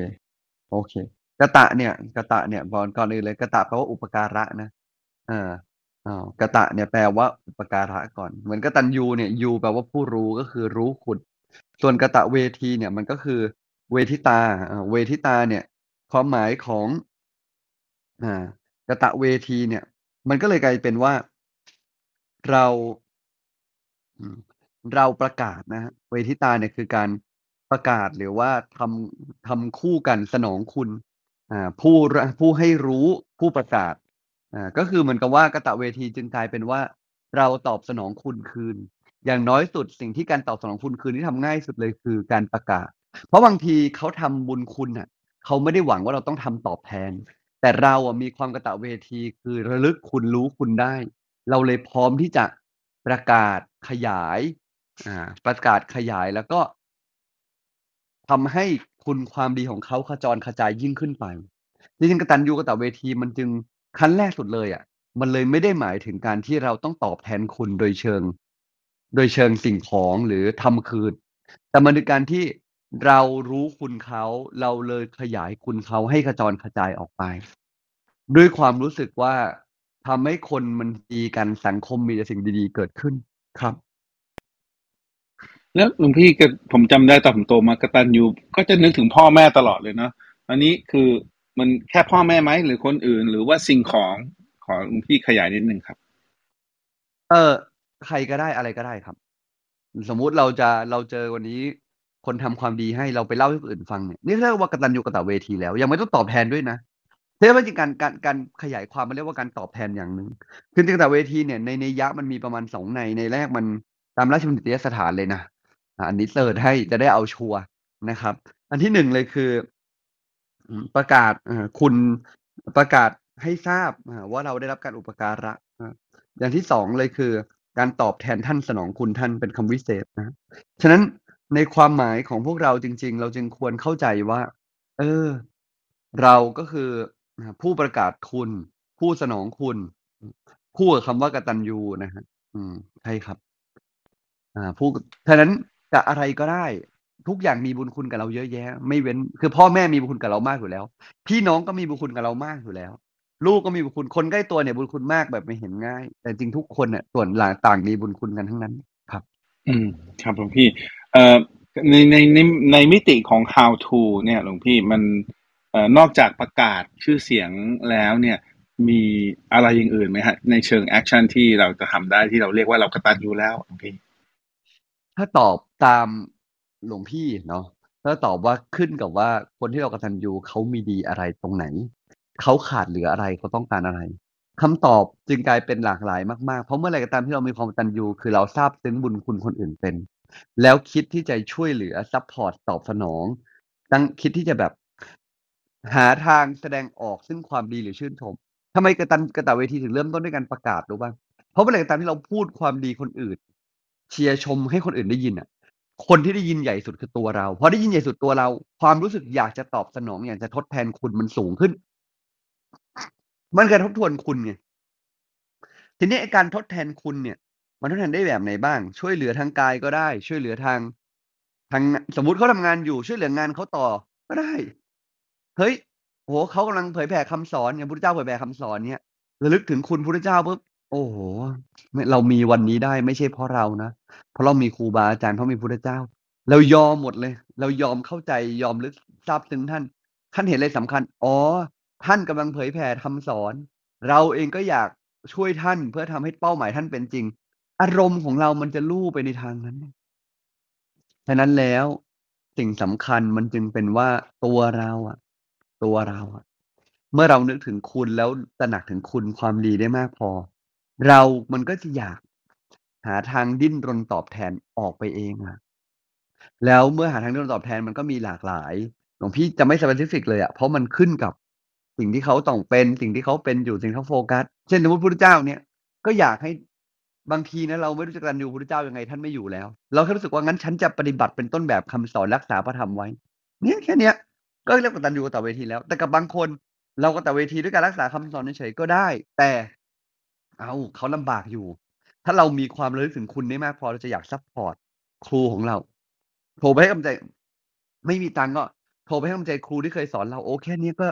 Speaker 1: โอเคกตะเนี่ยกตะเนี่ยก่อนก่อนอื่นเลยกตะแปลว่าอุปการะนะเอออ้าวกตะเนี่ยแปลว่าอุปการะก่อน เหมือนกตัญญูเนี่ยยูแปลว่าผู้รู้ก็คือรู้คุณส่วนกตะเวทีเนี่ยมันก็คือเวทิตาอ่าเวทิตาเนี่ยความหมายของอ่ากตะเวทีเนี่ย มันก็เลยกลายเป็นว่าเราเราประกาศนะฮะเวทิตาเนี่ยคือการประกาศหรือว่าทำทำคู่กันสนองคุณอ่าผู้ผู้ให้รู้ผู้ประกาศอ่าก็คือเหมือนกับว่ากะตะเวทีจึงกลายเป็นว่า เราตอบสนองคุณคืน อย่างน้อยสุดสิ่งที่การตอบสนองคุณคืนที่ทำง่ายสุดเลยคือการประกาศ เพราะบางทีเขาทำบุญคุณอะเขาไม่ได้หวังว่าเราต้องทำตอบแทน แต่เราอะมีความกระตะเวทีคือระลึกคุณรู้คุณได้ เราเลยพร้อมที่จะประกาศขยายอ่าประกาศขยายแล้วก็ทำให้คุณความดีของเขาขจรกระจายยิ่งขึ้นไปจริงๆกตัญญูกตเวทีมันจึงขั้นแรกสุดเลยอะ มันเลยไม่ได้หมายถึงการที่เราต้องตอบแทนคุณโดยเชิง โดยเชิงสิ่งของหรือทำคืน แต่มันคือการที่ เรารู้คุณเขาเราเลยขยายคุณเขาให้ขจรกระจายออกไป ด้วยความรู้สึกว่าทำให้คนมันดีกันสังคมมีแต่สิ่งดีๆเกิดขึ้นครับ
Speaker 3: แล้วหลวงพี่ก็ผมจำได้ตอนผมโตมากตัญญูก็จะนึกถึงพ่อแม่ตลอดเลยเนาะอันนี้คือมันแค่พ่อแม่ไหมหรือคนอื่น หรือว่าสิ่งของขอหลวงพี่ขยายนิดนึงครับ
Speaker 1: เออ ใครก็ได้อะไรก็ได้ครับ สมมุติเราจะเราเจอวันนี้ คนทำความดีให้เราไปเล่าให้คนอื่นฟังเนี่ยนี่เรียกว่ากตัญญูกตเวทีแล้ว ยังไม่ต้องตอบแทนด้วยนะเรียกว่าจริงการการการขยายความมันเรียกว่าการตอบแทนอย่างหนึ่งคือจริงกตเวทีเนี่ยในในยะมันมีประมาณสองในในแรกมันตามราชบัณฑิตยสถานเลยนะอันนี้เสิร์ชให้จะได้เอาชัวร์นะครับ อันที่หนึ่งเลยคือ ประกาศคุณประกาศให้ทราบว่าเราได้รับการอุปการะอ่าอย่างที่สองเลยคือ การตอบแทนท่านสนองคุณท่านเป็นคำวิเศษนะฉะนั้น ในความหมายของพวกเราจริง ๆ เราจึงควรเข้าใจว่า เออ เราก็คือผู้ประกาศคุณ ผู้สนองคุณ คู่กับคำว่ากตัญญูนะฮะอืมใช่ครับ อ่า ผู้ฉะนั้นจะอะไรก็ได้ ทุกอย่างมีบุญคุณกับเราเยอะแยะ ไม่เว้น คือพ่อแม่มีบุญคุณกับเรามากอยู่แล้ว พี่น้องก็มีบุญคุณกับเรามากอยู่แล้ว ลูกก็มีบุญคุณคนใกล้ตัวเนี่ยบุญคุณมากแบบไม่เห็นง่าย แต่จริงทุกคนเนี่ยส่วนหลางต่างมีบุญคุณกันทั้งนั้น ครับ
Speaker 3: อืม ครับหลวงพี่ เอ่อในในในในมิติของ how to เนี่ยหลวงพี่มันเอ่อนอกจากประกาศชื่อเสียงแล้วเนี่ยมีอะไรอย่างอื่นไหมฮะ ในเชิง action ที่เราจะทำได้ที่เราเรียกว่าเรากระตัญญูแล้วหลวงพี่
Speaker 1: ถ้าตอบตามหลวงพี่เนาะถ้าตอบว่าขึ้นกับว่าคนที่เรากระตัญญูเขามีดีอะไรตรงไหน เขาขาดเหลืออะไรเขาต้องการอะไรคำตอบจึงกลายเป็นหลากหลายมากๆ เพราะเมื่อไรก็ตามที่เรามีความกตัญญูคือเราซาบซึ้งบุญคุณคนอื่นเป็น แล้วคิดที่จะช่วยเหลือ support ตอบสนอง ตั้งคิดที่จะแบบหาทางแสดงออกซึ่งความดีหรือชื่นชมทำไมกระตันกระตะเวทีถึงเริ่มต้นด้วยการประกาศรู้ป่ะเพราะเมื่อไหร่ก็ตามที่เราพูดความดีคนอื่น เชียร์ชมให้คนอื่นได้ยินอะ คนที่ได้ยินใหญ่สุดคือตัวเราพอได้ยินใหญ่สุดตัวเรา ความรู้สึกอยากจะตอบสนองอยากจะทดแทนคุณมันสูงขึ้น มันการทบทวนคุณไงทีนี้การทดแทนคุณเนี่ย มันทดแทนได้แบบไหนบ้าง ช่วยเหลือทางกายก็ได้ ช่วยเหลือทาง ทางสมมติเขาทำงานอยู่ช่วยเหลืองานเขาต่อก็ได้ เฮ้ยโหเขากำลังเผยแผ่คำสอนอย่างพุทธเจ้าเผยแผ่คำสอนเนี่ยระลึกถึงคุณพุทธเจ้าปุ๊บโอ้โหเรามีวันนี้ได้ไม่ใช่เพราะเรานะเพราะเรามีครูบาอาจารย์เพราะมีพุทธเจ้า เรายอมหมดเลย เรายอมเข้าใจยอมลึกทราบซึ้งท่าน ท่านเห็นอะไรสำคัญ อ๋อ ท่านกำลังเผยแผ่ทำสอน เราเองก็อยากช่วยท่านเพื่อทำให้เป้าหมายท่านเป็นจริง อารมณ์ของเรามันจะลู่ไปในทางนั้นฉะนั้นแล้วสิ่งสำคัญมันจึงเป็นว่าตัวเราอะตัวเราอะเมื่อเรานึกถึงคุณแล้วตระหนักถึงคุณความดีได้มากพอ เรามันก็จะอยากหาทางดิ้นรนตอบแทนออกไปเองอะแล้วเมื่อหาทางดิ้นรนตอบแทนมันก็มีหลากหลายหลวงพี่จะไม่สเปซิฟิกเลยอะเพราะมันขึ้นกับสิ่งที่เขาต้องเป็น สิ่งที่เขาเป็นอยู่สิ่งที่เขาโฟกัส เช่นสมมติพระพุทธเจ้าเนี่ยก็อยากให้ บางทีนะเราไม่รู้จะกตัญญูพระเจ้ายังไงท่านไม่อยู่แล้ว เราแค่รู้สึกว่างั้นฉันจะปฏิบัติเป็นต้นแบบคำสอนรักษาพระธรรมไว้ เนี่ยแค่เนี้ยก็เรียกกตัญญูกตเวทีแล้ว แต่กับบางคนเรากตเวทีด้วยการรักษาคำสอนเฉยๆก็ได้ แต่เอ้าเขาลำบากอยู่ ถ้าเรามีความระลึกถึงคุณได้มากพอเราจะอยาก support ครูของเราโทรไปให้กำลังใจ ไม่มีตังก็โทรไปให้กำลังใจครูที่เคยสอนเราโอ้แค่นี้ก็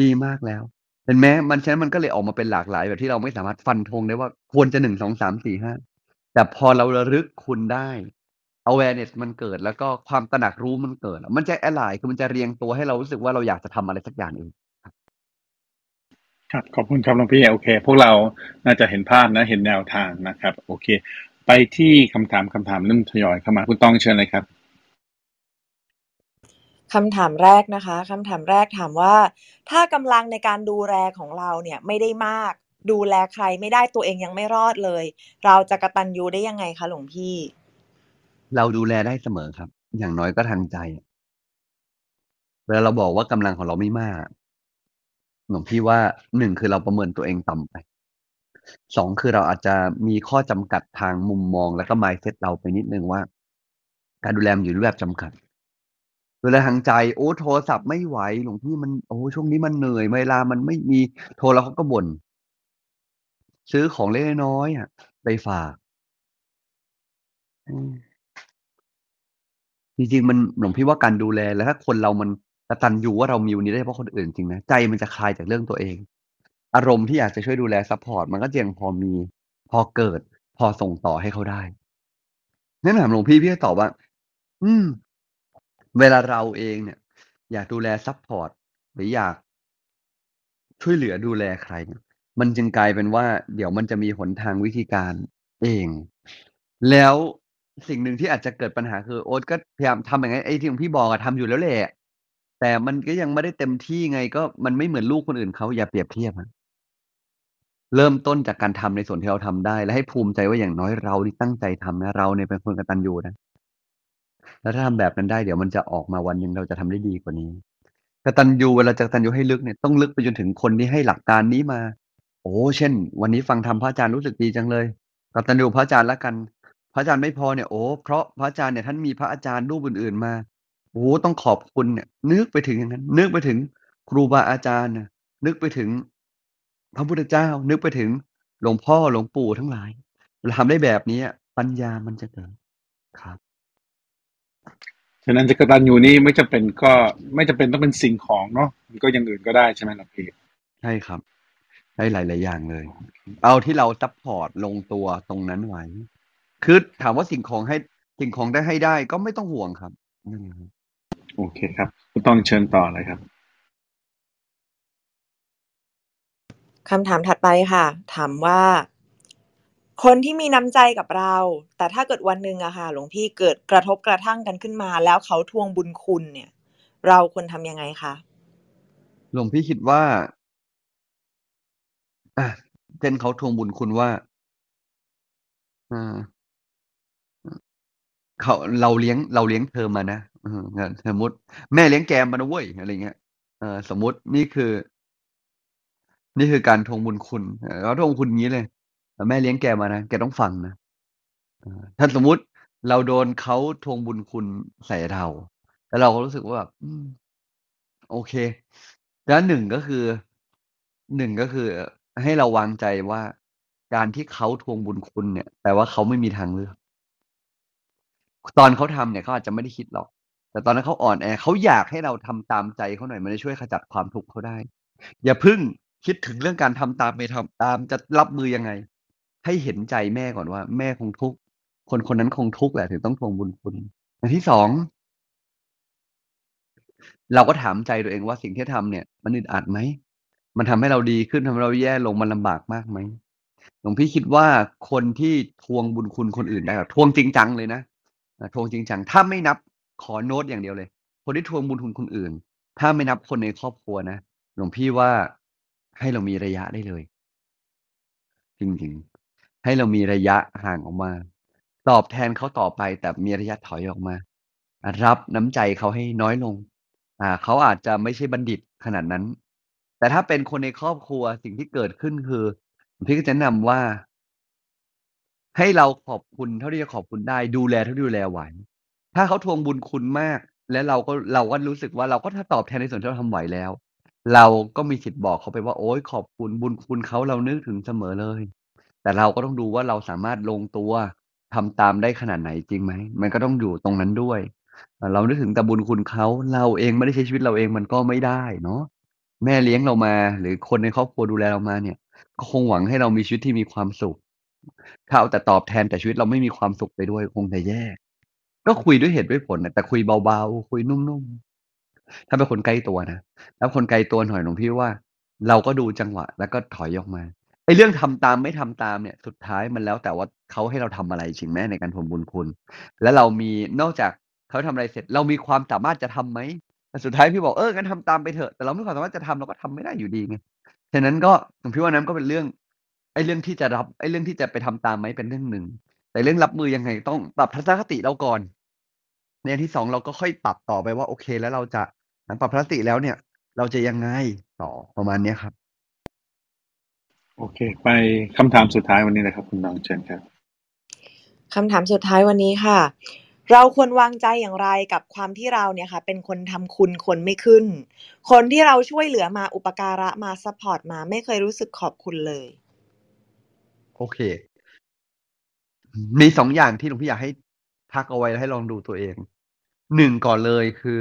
Speaker 1: ดีมากแล้ว เห็นไหมมันฉะนั้นมันก็เลยออกมาเป็นหลากหลายแบบที่เราไม่สามารถฟันธงได้ว่าควรจะ1 2 3 4 5แต่พอเราระลึกคุณได้ awareness มันเกิดแล้วก็ความตระหนักรู้มันเกิด มันจะ align คือมันจะเรียงตัวให้เรารู้สึกว่าเราอยากจะทำอะไรสักอย่างเองครับ
Speaker 3: ครับขอบคุณครับหลวงพี่โอเค พวกเราน่าจะเห็นภาพนะเห็นแนวทางนะครับ โอเค ไปที่คำถามคำถามเริ่มทยอยเข้ามาคุณต้องเชิญเลยครับ
Speaker 4: คำถามแรกนะคะคำถามแรกถามว่า ถ้ากำลังในการดูแลของเราเนี่ยไม่ได้มาก ดูแลใครไม่ได้ตัวเองยังไม่รอดเลย เราจะกระตัญญูได้ยังไงคะหลวงพี่?
Speaker 1: เราดูแลได้เสมอครับ อย่างน้อยก็ทางใจเวลาเราบอกว่ากำลังของเราไม่มากหลวงพี่ว่า1คือเราประเมินตัวเองต่ำไป2คือเราอาจจะมีข้อจำกัดทางมุมมอง แล้วก็ mindset เราไปนิดนึงว่า การดูแลอยู่ในรูปแบบจำกัด ดูแลทางใจ โอ้โทรศัพท์ไม่ไหวหลวงพี่มันโอ้ช่วงนี้มันเหนื่อยเวลามันไม่มีโทรแล้วเขาก็บ่นซื้อของเล็กน้อยๆอะไปฝากจริงๆมันหลวงพี่ว่าการดูแลแล้วถ้าคนเรามันกตัญญูว่าเรามีวันนี้ได้เพราะคนอื่นจริงนะใจมันจะคลายจากเรื่องตัวเอง อารมณ์ที่อยากจะช่วยดูแลซัปพอร์ตมันก็จะยังพอมี พอเกิด พอส่งต่อให้เขาได้งั้นถามหลวงพี่พี่จะตอบว่า อืม เวลาเราเองเนี่ย อยากดูแลซัปพอร์ตหรืออยากช่วยเหลือดูแลใคร มันจึงกลายเป็นว่า เดี๋ยวมันจะมีหนทางวิธีการเอง แล้วสิ่งหนึ่งที่อาจจะเกิดปัญหาคือโอ๊ตก็พยายามทำอย่างงั้ไอ้ที่หลวงพี่บอกอะทำอยู่แล้วแหละ แต่มันก็ยังไม่ได้เต็มที่ไงก็มันไม่เหมือนลูกคนอื่นเขาอย่าเปรียบเทียบครับเริ่มต้นจากการทำในส่วนที่เราทำได้ และให้ภูมิใจว่าอย่างน้อยเรานี่ตั้งใจทำนะ เราเนี่ยเป็นคนกตัญญูนะ แล้วถ้าทำแบบนั้นได้เดี๋ยวมันจะออกมาวันหนึ่งเราจะทำได้ดีกว่านี้ กตัญญูเวลาจะกตัญญูให้ลึกเนี่ยต้องลึกไปจนถึงคนที่ให้หลักการนี้มา โอ้ เช่น วันนี้ฟังธรรมพระอาจารย์รู้สึกดีจังเลย กตัญญูพระอาจารย์แล้วกัน พระอาจารย์ไม่พอเนี่ยโอ้เพราะพระอาจารย์เนี่ยท่านมีพระอาจารย์รูปอื่น ๆมาโอ้ต้องขอบคุณเนี่ย นึกไปถึงอย่างนั้น นึกไปถึงครูบาอาจารย์ นึกไปถึงพระพุทธเจ้า นึกไปถึงหลวงพ่อหลวงปู่ทั้งหลายเราทำได้แบบนี้ปัญญามันจะเกิดครับ
Speaker 3: ฉะนั้นจะกตัญญูนี่ไม่จำเป็นก็ไม่จำเป็นต้องเป็นสิ่งของเนาะมันก็อย่างอื่นก็ได้ใช่ไหมหลวงพี่?
Speaker 1: ใช่ครับ ได้หลาย ๆ อย่างเลย เอาที่เราซัปพอร์ตลงตัวตรงนั้นไว้คือถามว่าสิ่งของให้สิ่งของได้ให้ได้ก็ไม่ต้องห่วงครับนั่นแหละครับ
Speaker 3: โอเคครับคุณต้องเชิญต่อเลยครับ
Speaker 4: คำถามถัดไปค่ะ ถามว่า คนที่มีน้ำใจกับเรา แต่ถ้าเกิดวันหนึ่งอะค่ะ หลวงพี่เกิดกระทบกระทั่งกันขึ้นมา แล้วเขาทวงบุญคุณเนี่ย เราควรทำยังไงคะ?
Speaker 1: หลวงพี่คิดว่าอะเช่นเขาทวงบุญคุณว่าเอเขาเราเลี้ยงเราเลี้ยงเธอมานะเอองสมมติแม่เลี้ยงแกมานะเว้ยอะไรเงี้ยเออสมมตินี่คือ นี่คือการทวงบุญคุณเออเขาทวงคุณงี้เลย แม่เลี้ยงแกมานะแกต้องฟังนะถ้าสมมุติเราโดนเขาทวงบุญคุณใส่เราแล้วเราก็รู้สึกว่าแบบอืมโอเค แล้ว1ก็คือ1ก็คือ ให้เราวางใจว่าการที่เขาทวงบุญคุณเนี่ยแปลว่าเขาไม่มีทางเลือกตอนเขาทำเนี่ยเขาอาจจะไม่ได้คิดหรอก แต่ตอนนั้นเขาอ่อนแอเขาอยากให้เราทำตามใจเขาหน่อยมันจะช่วยขจัดความทุกข์เขาได้ อย่าพึ่งคิดถึงเรื่องการทำตามไม่ทำตามจะรับมือยังไง ให้เห็นใจแม่ก่อนว่า แม่คงทุกข์คนคนนั้นคงทุกข์แหละถึงต้องทวงบุญคุณอย่างที่2เราก็ถามใจตัวเองว่าสิ่งที่ทำเนี่ย มันอึดอัดไหม?มันทำให้เราดีขึ้นทำให้เราแย่ลงมันลำบากมากไหม?หลวงพี่คิดว่าคนที่ทวงบุญคุณคนอื่นได้แบบทวงจริงจังเลยนะทวงจริงจังถ้าไม่นับขอโน้ตอย่างเดียวเลย คนที่ทวงบุญคุณคนอื่น ถ้าไม่นับคนในครอบครัวนะหลวงพี่ว่าให้เรามีระยะได้เลย จริงๆ ให้เรามีระยะห่างออกมา ตอบแทนเขาต่อไปแต่มีระยะถอยออกมา รับน้ำใจเขาให้น้อยลง อ่าเขาอาจจะไม่ใช่บัณฑิตขนาดนั้น แต่ถ้าเป็นคนในครอบครัวสิ่งที่เกิดขึ้นคือพี่ก็จะแนะนำว่า ให้เราขอบคุณเท่าที่จะขอบคุณได้ดูแลเท่าที่ดูแลไหวถ้าเขาทวงบุญคุณมาก แล้วเราก็เราก็รู้สึกว่าเราก็ถ้าตอบแทนในส่วนที่เราทำไหวแล้ว เราก็มีสิทธิ์บอกเขาไปว่าโอ๊ยขอบคุณบุญคุณเขาเรานึกถึงเสมอเลย แต่เราก็ต้องดูว่าเราสามารถลงตัวทำตามได้ขนาดไหนจริงไหม?มันก็ต้องอยู่ตรงนั้นด้วย เรานึกถึงแต่บุญคุณเขาเราเองไม่ได้ใช้ชีวิตเราเองมันก็ไม่ได้เนาะแม่เลี้ยงเรามา หรือคนในครอบครัวดูแลเรามาเนี่ย ก็คงหวังให้เรามีชีวิตที่มีความสุขถ้าเอาแต่ตอบแทนแต่ชีวิตเราไม่มีความสุขไปด้วยคงจะแย่ก็คุยด้วยเหตุด้วยผลนะแต่คุยเบาๆ คุยนุ่มๆ ถ้าเป็นคนใกล้ตัวนะแล้วคนไกลตัวหน่อยหลวงพี่ว่า เราก็ดูจังหวะ แล้วก็ถอยออกมา ไอ้เรื่องทำตามไม่ทำตามเนี่ย สุดท้ายมันแล้วแต่ว่าเขาให้เราทำอะไรจริงไหมในการทวงบุญคุณ แล้วเรามีนอกจากเขาทำอะไรเสร็จ เรามีความสามารถจะทำไหมแต่สุดท้ายพี่บอกเอองั้นทำตามไปเถอะ แต่เราไม่ความสามารถจะทำเราก็ทำไม่ได้อยู่ดีไงฉะนั้นก็ผมคิดว่านั้นก็เป็นเรื่องไอ้เรื่องที่จะรับไอ้เรื่องที่จะไปทำตามไหมเป็นเรื่องหนึ่ง แต่เรื่องรับมือยังไงต้องปรับทัศนคติเราก่อนในอันที่2เราก็ค่อยปรับต่อไปว่าโอเคแล้วเราจะหลังปรับทัศนคติแล้วเนี่ย เราจะยังไงต่อประมาณเนี้ยครับ
Speaker 3: โอเค ไปคำถามสุดท้ายวันนี้เลยครับ คุณน้องเชิญครับ
Speaker 4: คำถามสุดท้ายวันนี้ค่ะ เราควรวางใจอย่างไรกับความที่เราเนี่ยค่ะ เป็นคนทำคุณคนไม่ขึ้น คนที่เราช่วยเหลือมาอุปการะมาซัปพอร์ตมาไม่เคยรู้สึกขอบคุณเลย
Speaker 1: โอเค มี2อย่างที่หลวงพี่อยากให้พักเอาไว้แล้วให้ลองดูตัวเอง1ก่อนเลยคือ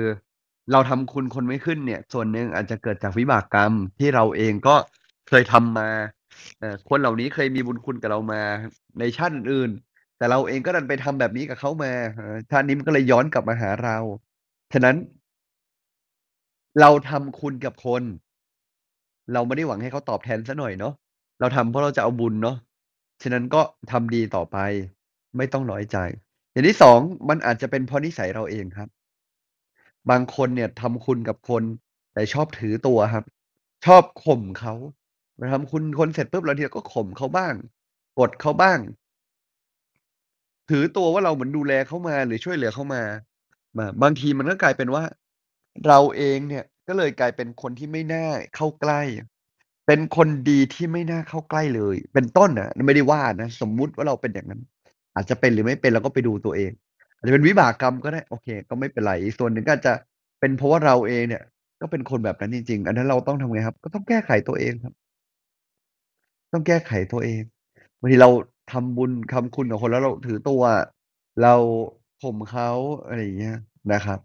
Speaker 1: เราทำคุณคนไม่ขึ้นเนี่ย ส่วนหนึ่งอาจจะเกิดจากวิบากกรรมที่เราเองก็เคยทำมาเอ่อ คนเหล่านี้เคยมีบุญคุณกับเรามาในชาติอื่น แต่เราเองก็ดันไปทำแบบนี้กับเขามาชาตินี้มันก็เลยย้อนกลับมาหาเรา ฉะนั้น เราทำคุณกับคน เราไม่ได้หวังให้เขาตอบแทนเสียหน่อยเนาะเราทำเพราะเราจะเอาบุญเนาะฉะนั้นก็ทำดีต่อไป ไม่ต้องน้อยใจ อย่างที่2มันอาจจะเป็นเพราะนิสัยเราเองครับ บางคนเนี่ยทำคุณกับคน แต่ชอบถือตัวครับ ชอบข่มเขา เราทำคุณคนเสร็จปุ๊บบาทีเราก็ข่มเขาบ้างกดเขาบ้าง ถือตัวว่าเราเหมือนดูแลเขามาหรือช่วยเหลือเขามามาบางทีมันก็กลายเป็นว่า เราเองเนี่ยก็เลยกลายเป็นคนที่ไม่น่าเข้าใกล้ เป็นคนดีที่ไม่น่าเข้าใกล้เลย เป็นต้นน่ะไม่ได้ว่านะสมมุติว่าเราเป็นอย่างนั้น อาจจะเป็นหรือไม่เป็นเราก็ไปดูตัวเองอาจจะเป็นวิบากกรรมก็ได้โอเค ก็ไม่เป็นไรส่วนหนึ่งก็จจะเป็นเพราะว่าเราเองเนี่ย ก็เป็นคนแบบนั้นจริง ๆ อันนั้นเราต้องทำไงครับ ก็ต้องแก้ไขตัวเองครับ ต้องแก้ไขตัวเองบางทีเราทำบุญทำคุณกับคนแล้วเราถือตัว เราข่มเขาอะไรอย่างเงี้ยนะครับ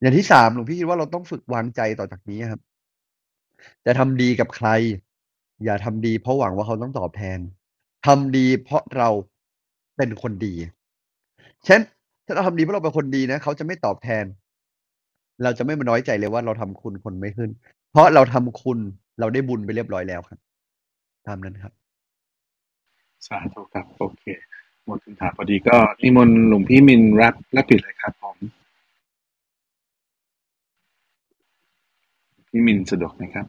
Speaker 1: อย่างที่3หลวงพี่คิดว่าเราต้องฝึกวางใจต่อจากนี้ครับ จะทำดีกับใคร อย่าทำดี เพราะหวังว่าเขาต้องตอบแทนทำดี เพราะเราเป็นคนดีฉะนั้นถ้าเราทำดีเพราะเราเป็นคนดีนะเขาจะไม่ตอบแทน เราจะไม่มาน้อยใจเลยว่าเราทำคุณคนไม่ขึ้น เพราะเราทำคุณเราได้บุญไปเรียบร้อยแล้วครับามนั้นครับ
Speaker 3: สาธุครับ โอเค หมดคำถามพอดีก็นิมนต์หลวงพี่มินรับรับผิดเลยครับผมพี่มินสะดวกไหมครับ?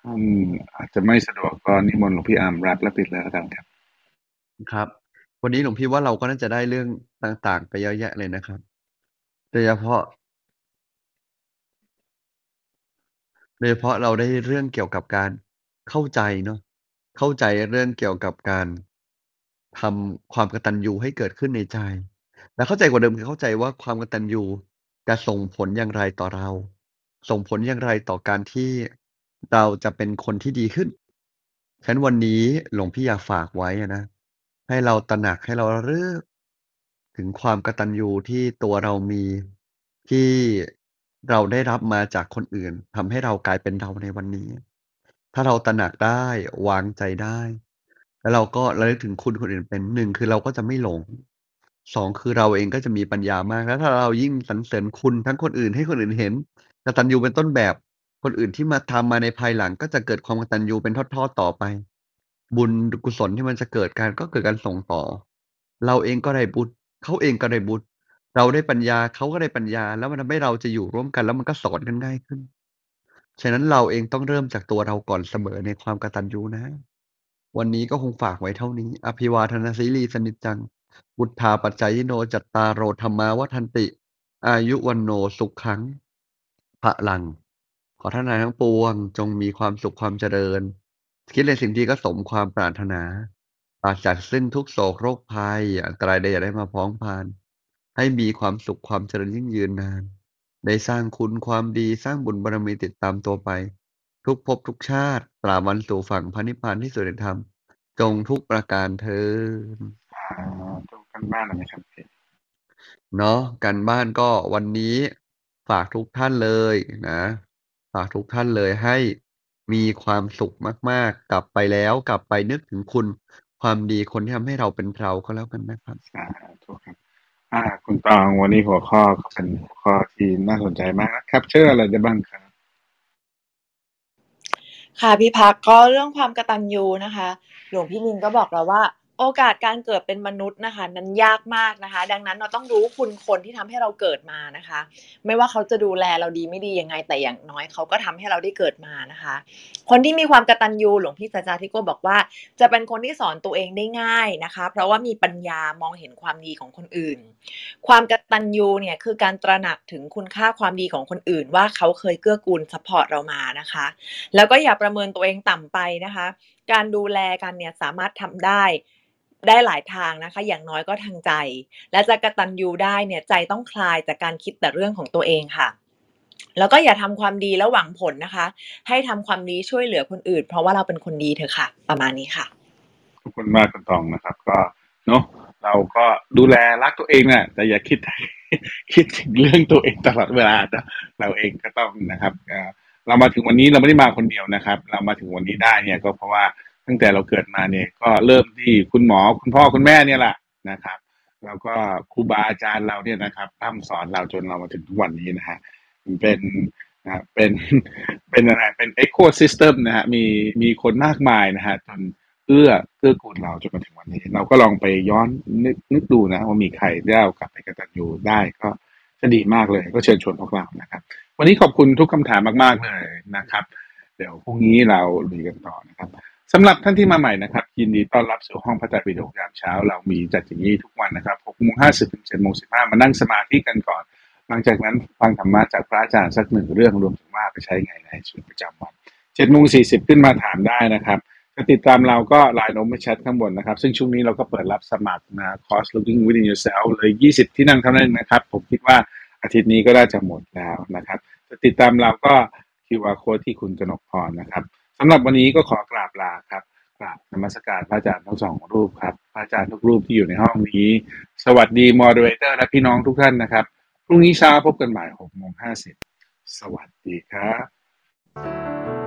Speaker 3: ท่านอาจจะไม่สะดวกก็นิมนต์หลวงพี่อาร์มรับรับผิดเลยแล้วกันครับ
Speaker 1: ครับ วันนี้หลวงพี่ว่าเราก็น่าจะได้เรื่องต่างๆ ไปเยอะแยะเลยนะครับ โดยเฉพาะ โดยเฉพาะเราได้เรื่องเกี่ยวกับการเข้าใจเนาะ เข้าใจเรื่องเกี่ยวกับการทำความกตัญญูให้เกิดขึ้นในใจ และเข้าใจกว่าเดิมคือเข้าใจว่าความกตัญญูจะส่งผลอย่างไรต่อเรา ส่งผลอย่างไรต่อการที่เราจะเป็นคนที่ดีขึ้นฉะนั้นวันนี้หลวงพี่อยากฝากไว้นะ ให้เราตระหนักให้เราระลึกถึงความกตัญญูที่ตัวเรามีที่ เราได้รับมาจากคนอื่น ทำให้เรากลายเป็นเราในวันนี้ ถ้าเราตระหนักได้ วางใจได้ แล้วเราก็ระลึกถึงคุณคนอื่นเป็น 1 คือเราก็จะไม่หลง 2 คือเราเองก็จะมีปัญญามาก แล้วถ้าเรายิ่งสรรเสริญคุณทั้งคนอื่นให้คนอื่นเห็น กตัญญูเป็นต้นแบบ คนอื่นที่มาทำมาในภายหลัง ก็จะเกิดความกตัญญูเป็นทอด ๆ ต่อไป บุญกุศลที่มันจะเกิดการก็เกิดการส่งต่อ เราเองก็ได้บุญ เขาเองก็ได้บุญ เราได้ปัญญาเขาก็ได้ปัญญา แล้วมันทำให้เราจะอยู่ร่วมกัน แล้วมันก็สอนกันง่ายขึ้น ฉะนั้นเราเองต้องเริ่มจากตัวเราก่อนเสมอในความกตัญญูนะ วันนี้ก็คงฝากไว้เท่านี้ อภิวาทนาสีลีสนิจจังวุฒาปัจจายโนจัตตารโอธรรมาวัฏันติ อายุวันโนสุขขังพลัง ขอท่านทั้งหลายทั้งปวง จงมีความสุขความเจริญ คิดในสิ่งที่ก็สมความปรารถนาปราศจากซึ่งทุกโศกโรคภัย อันตรายใดอย่าได้มาพ้องพาน ให้มีความสุขความเจริญยิ่งยืนนาน ได้สร้างคุณความดีสร้างบุญบารมีติดตามตัวไป ทุกภพทุกชาติตราบวันสู่ฝั่งพระนิพพานที่สุดแห่งธรรม จงทุกประการเทอญ
Speaker 3: สาธุกันบ้านเลยไหมครับพี่?
Speaker 1: เนาะการบ้านก็วันนี้ฝากทุกท่านเลยนะ ฝากทุกท่านเลยให้มีความสุขมาก ๆ กลับไปแล้วกลับไปนึกถึงคุณ ความดีคนที่ทำให้เราเป็นเราก็แล้วกันนะครับ
Speaker 3: สาธุครับ อ่า คุณตองวันนี้หัวข้อก็เป็นหัวข้อที่น่าสนใจมากนะครับ เชื่ออะไรได้บ้างครับ
Speaker 4: ค่ะพี่พักก็เรื่องความกตัญญูนะคะ หลวงพี่ลินก็บอกเราว่า โอกาสการเกิดเป็นมนุษย์นะคะ นั้นยากมากนะคะ ดังนั้นเราต้องรู้คุณคนที่ทำให้เราเกิดมานะคะ ไม่ว่าเขาจะดูแลเราดีไม่ดียังไง แต่อย่างน้อยเขาก็ทำให้เราได้เกิดมานะคะ คนที่มีความกตัญญูหลวงพี่สัจาธิโกบอกว่า จะเป็นคนที่สอนตัวเองได้ง่ายนะคะ เพราะว่ามีปัญญามองเห็นความดีของคนอื่น ความกตัญญูเนี่ยคือการตระหนักถึงคุณค่าความดีของคนอื่น ว่าเขาเคยเกื้อกูล support เรามานะคะ แล้วก็อย่าประเมินตัวเองต่ำไปนะคะการดูแลกันเนี่ยสามารถทำได้ได้หลายทางนะคะ อย่างน้อยก็ทางใจ และจะกระตัญญูได้เนี่ยใจต้องคลายจากการคิดแต่เรื่องของตัวเองค่ะ แล้วก็อย่าทำความดีแล้วหวังผลนะคะ ให้ทำความดีช่วยเหลือคนอื่น เพราะว่าเราเป็นคนดีเถอะค่ะ ประมาณนี้ค่ะ
Speaker 3: ขอบคุณมากคุณตองนะครับ ก็เนาะเราก็ดูแลรักตัวเองนะแต่อย่าคิดคิดถึงเรื่องตัวเองตลอดเวลาเราเองก็ต้องนะครับ เรามาถึงวันนี้เราไม่ได้มาคนเดียวนะครับ เรามาถึงวันนี้ได้เนี่ยก็เพราะว่าตั้งแต่เราเกิดมาเนี่ยก็เริ่มที่คุณหมอคุณพ่อคุณแม่เนี่ยแหละนะครับ แล้วก็ครูบาอาจารย์เราเนี่ยนะครับพร่ำสอนเราจนเรามาถึงทุกวันนี้นะฮะเป็นนะเป็นเป็นอะไรเป็น ecosystem นะฮะมีมีคนมากมายนะฮะจนเอื้อเกื้อกูลเราจนมาถึงวันนี้ เราก็ลองไปย้อนนึกนึกดูนะ ว่ามีใครได้กลับไปกตัญญูได้ก็จะดีมากเลย ก็เชิญชวนพวกเรานะครับ วันนี้ขอบคุณทุกคำถามมากๆเลยนะครับ เดี๋ยวพรุ่งนี้เราลุยกันต่อนะครับสำหรับท่านที่มาใหม่นะครับ ยินดีต้อนรับสู่ห้องพระไตรปิฎกยามเช้า เรามีจัดอย่างนี้ทุกวันนะครับ6โมง50ถึง7โมง15มานั่งสมาธิกันก่อน หลังจากนั้นฟังธรรมะจากพระอาจารย์สักหนึ่งเรื่องรวมถึงว่าไปใช้ไงในชีวิตประจำวัน7โมง40ขึ้นมาถามได้นะครับจะติดตามเราก็ไลน์โน้มแชทข้างบนนะครับ ซึ่งช่วงนี้เราก็เปิดรับสมัครนะคอร์ส looking within yourself เลย 20 ที่นั่งเท่านั้นนะครับ ผมคิดว่า อาทิตย์นี้ก็น่าจะหมดแล้วนะครับจะติดตามเราก็ QR code ที่คุณกนกพรนะครับสำหรับวันนี้ก็ขอกราบลาครับกราบนมัสการพระอาจารย์ทั้งสองรูปครับพระอาจารย์ทุกรูปที่อยู่ในห้องนี้ สวัสดีมอดเรเตอร์และพี่น้องทุกท่านนะครับพรุ่งนี้เช้าพบกันใหม่หกโมงห้าสวัสดีครับ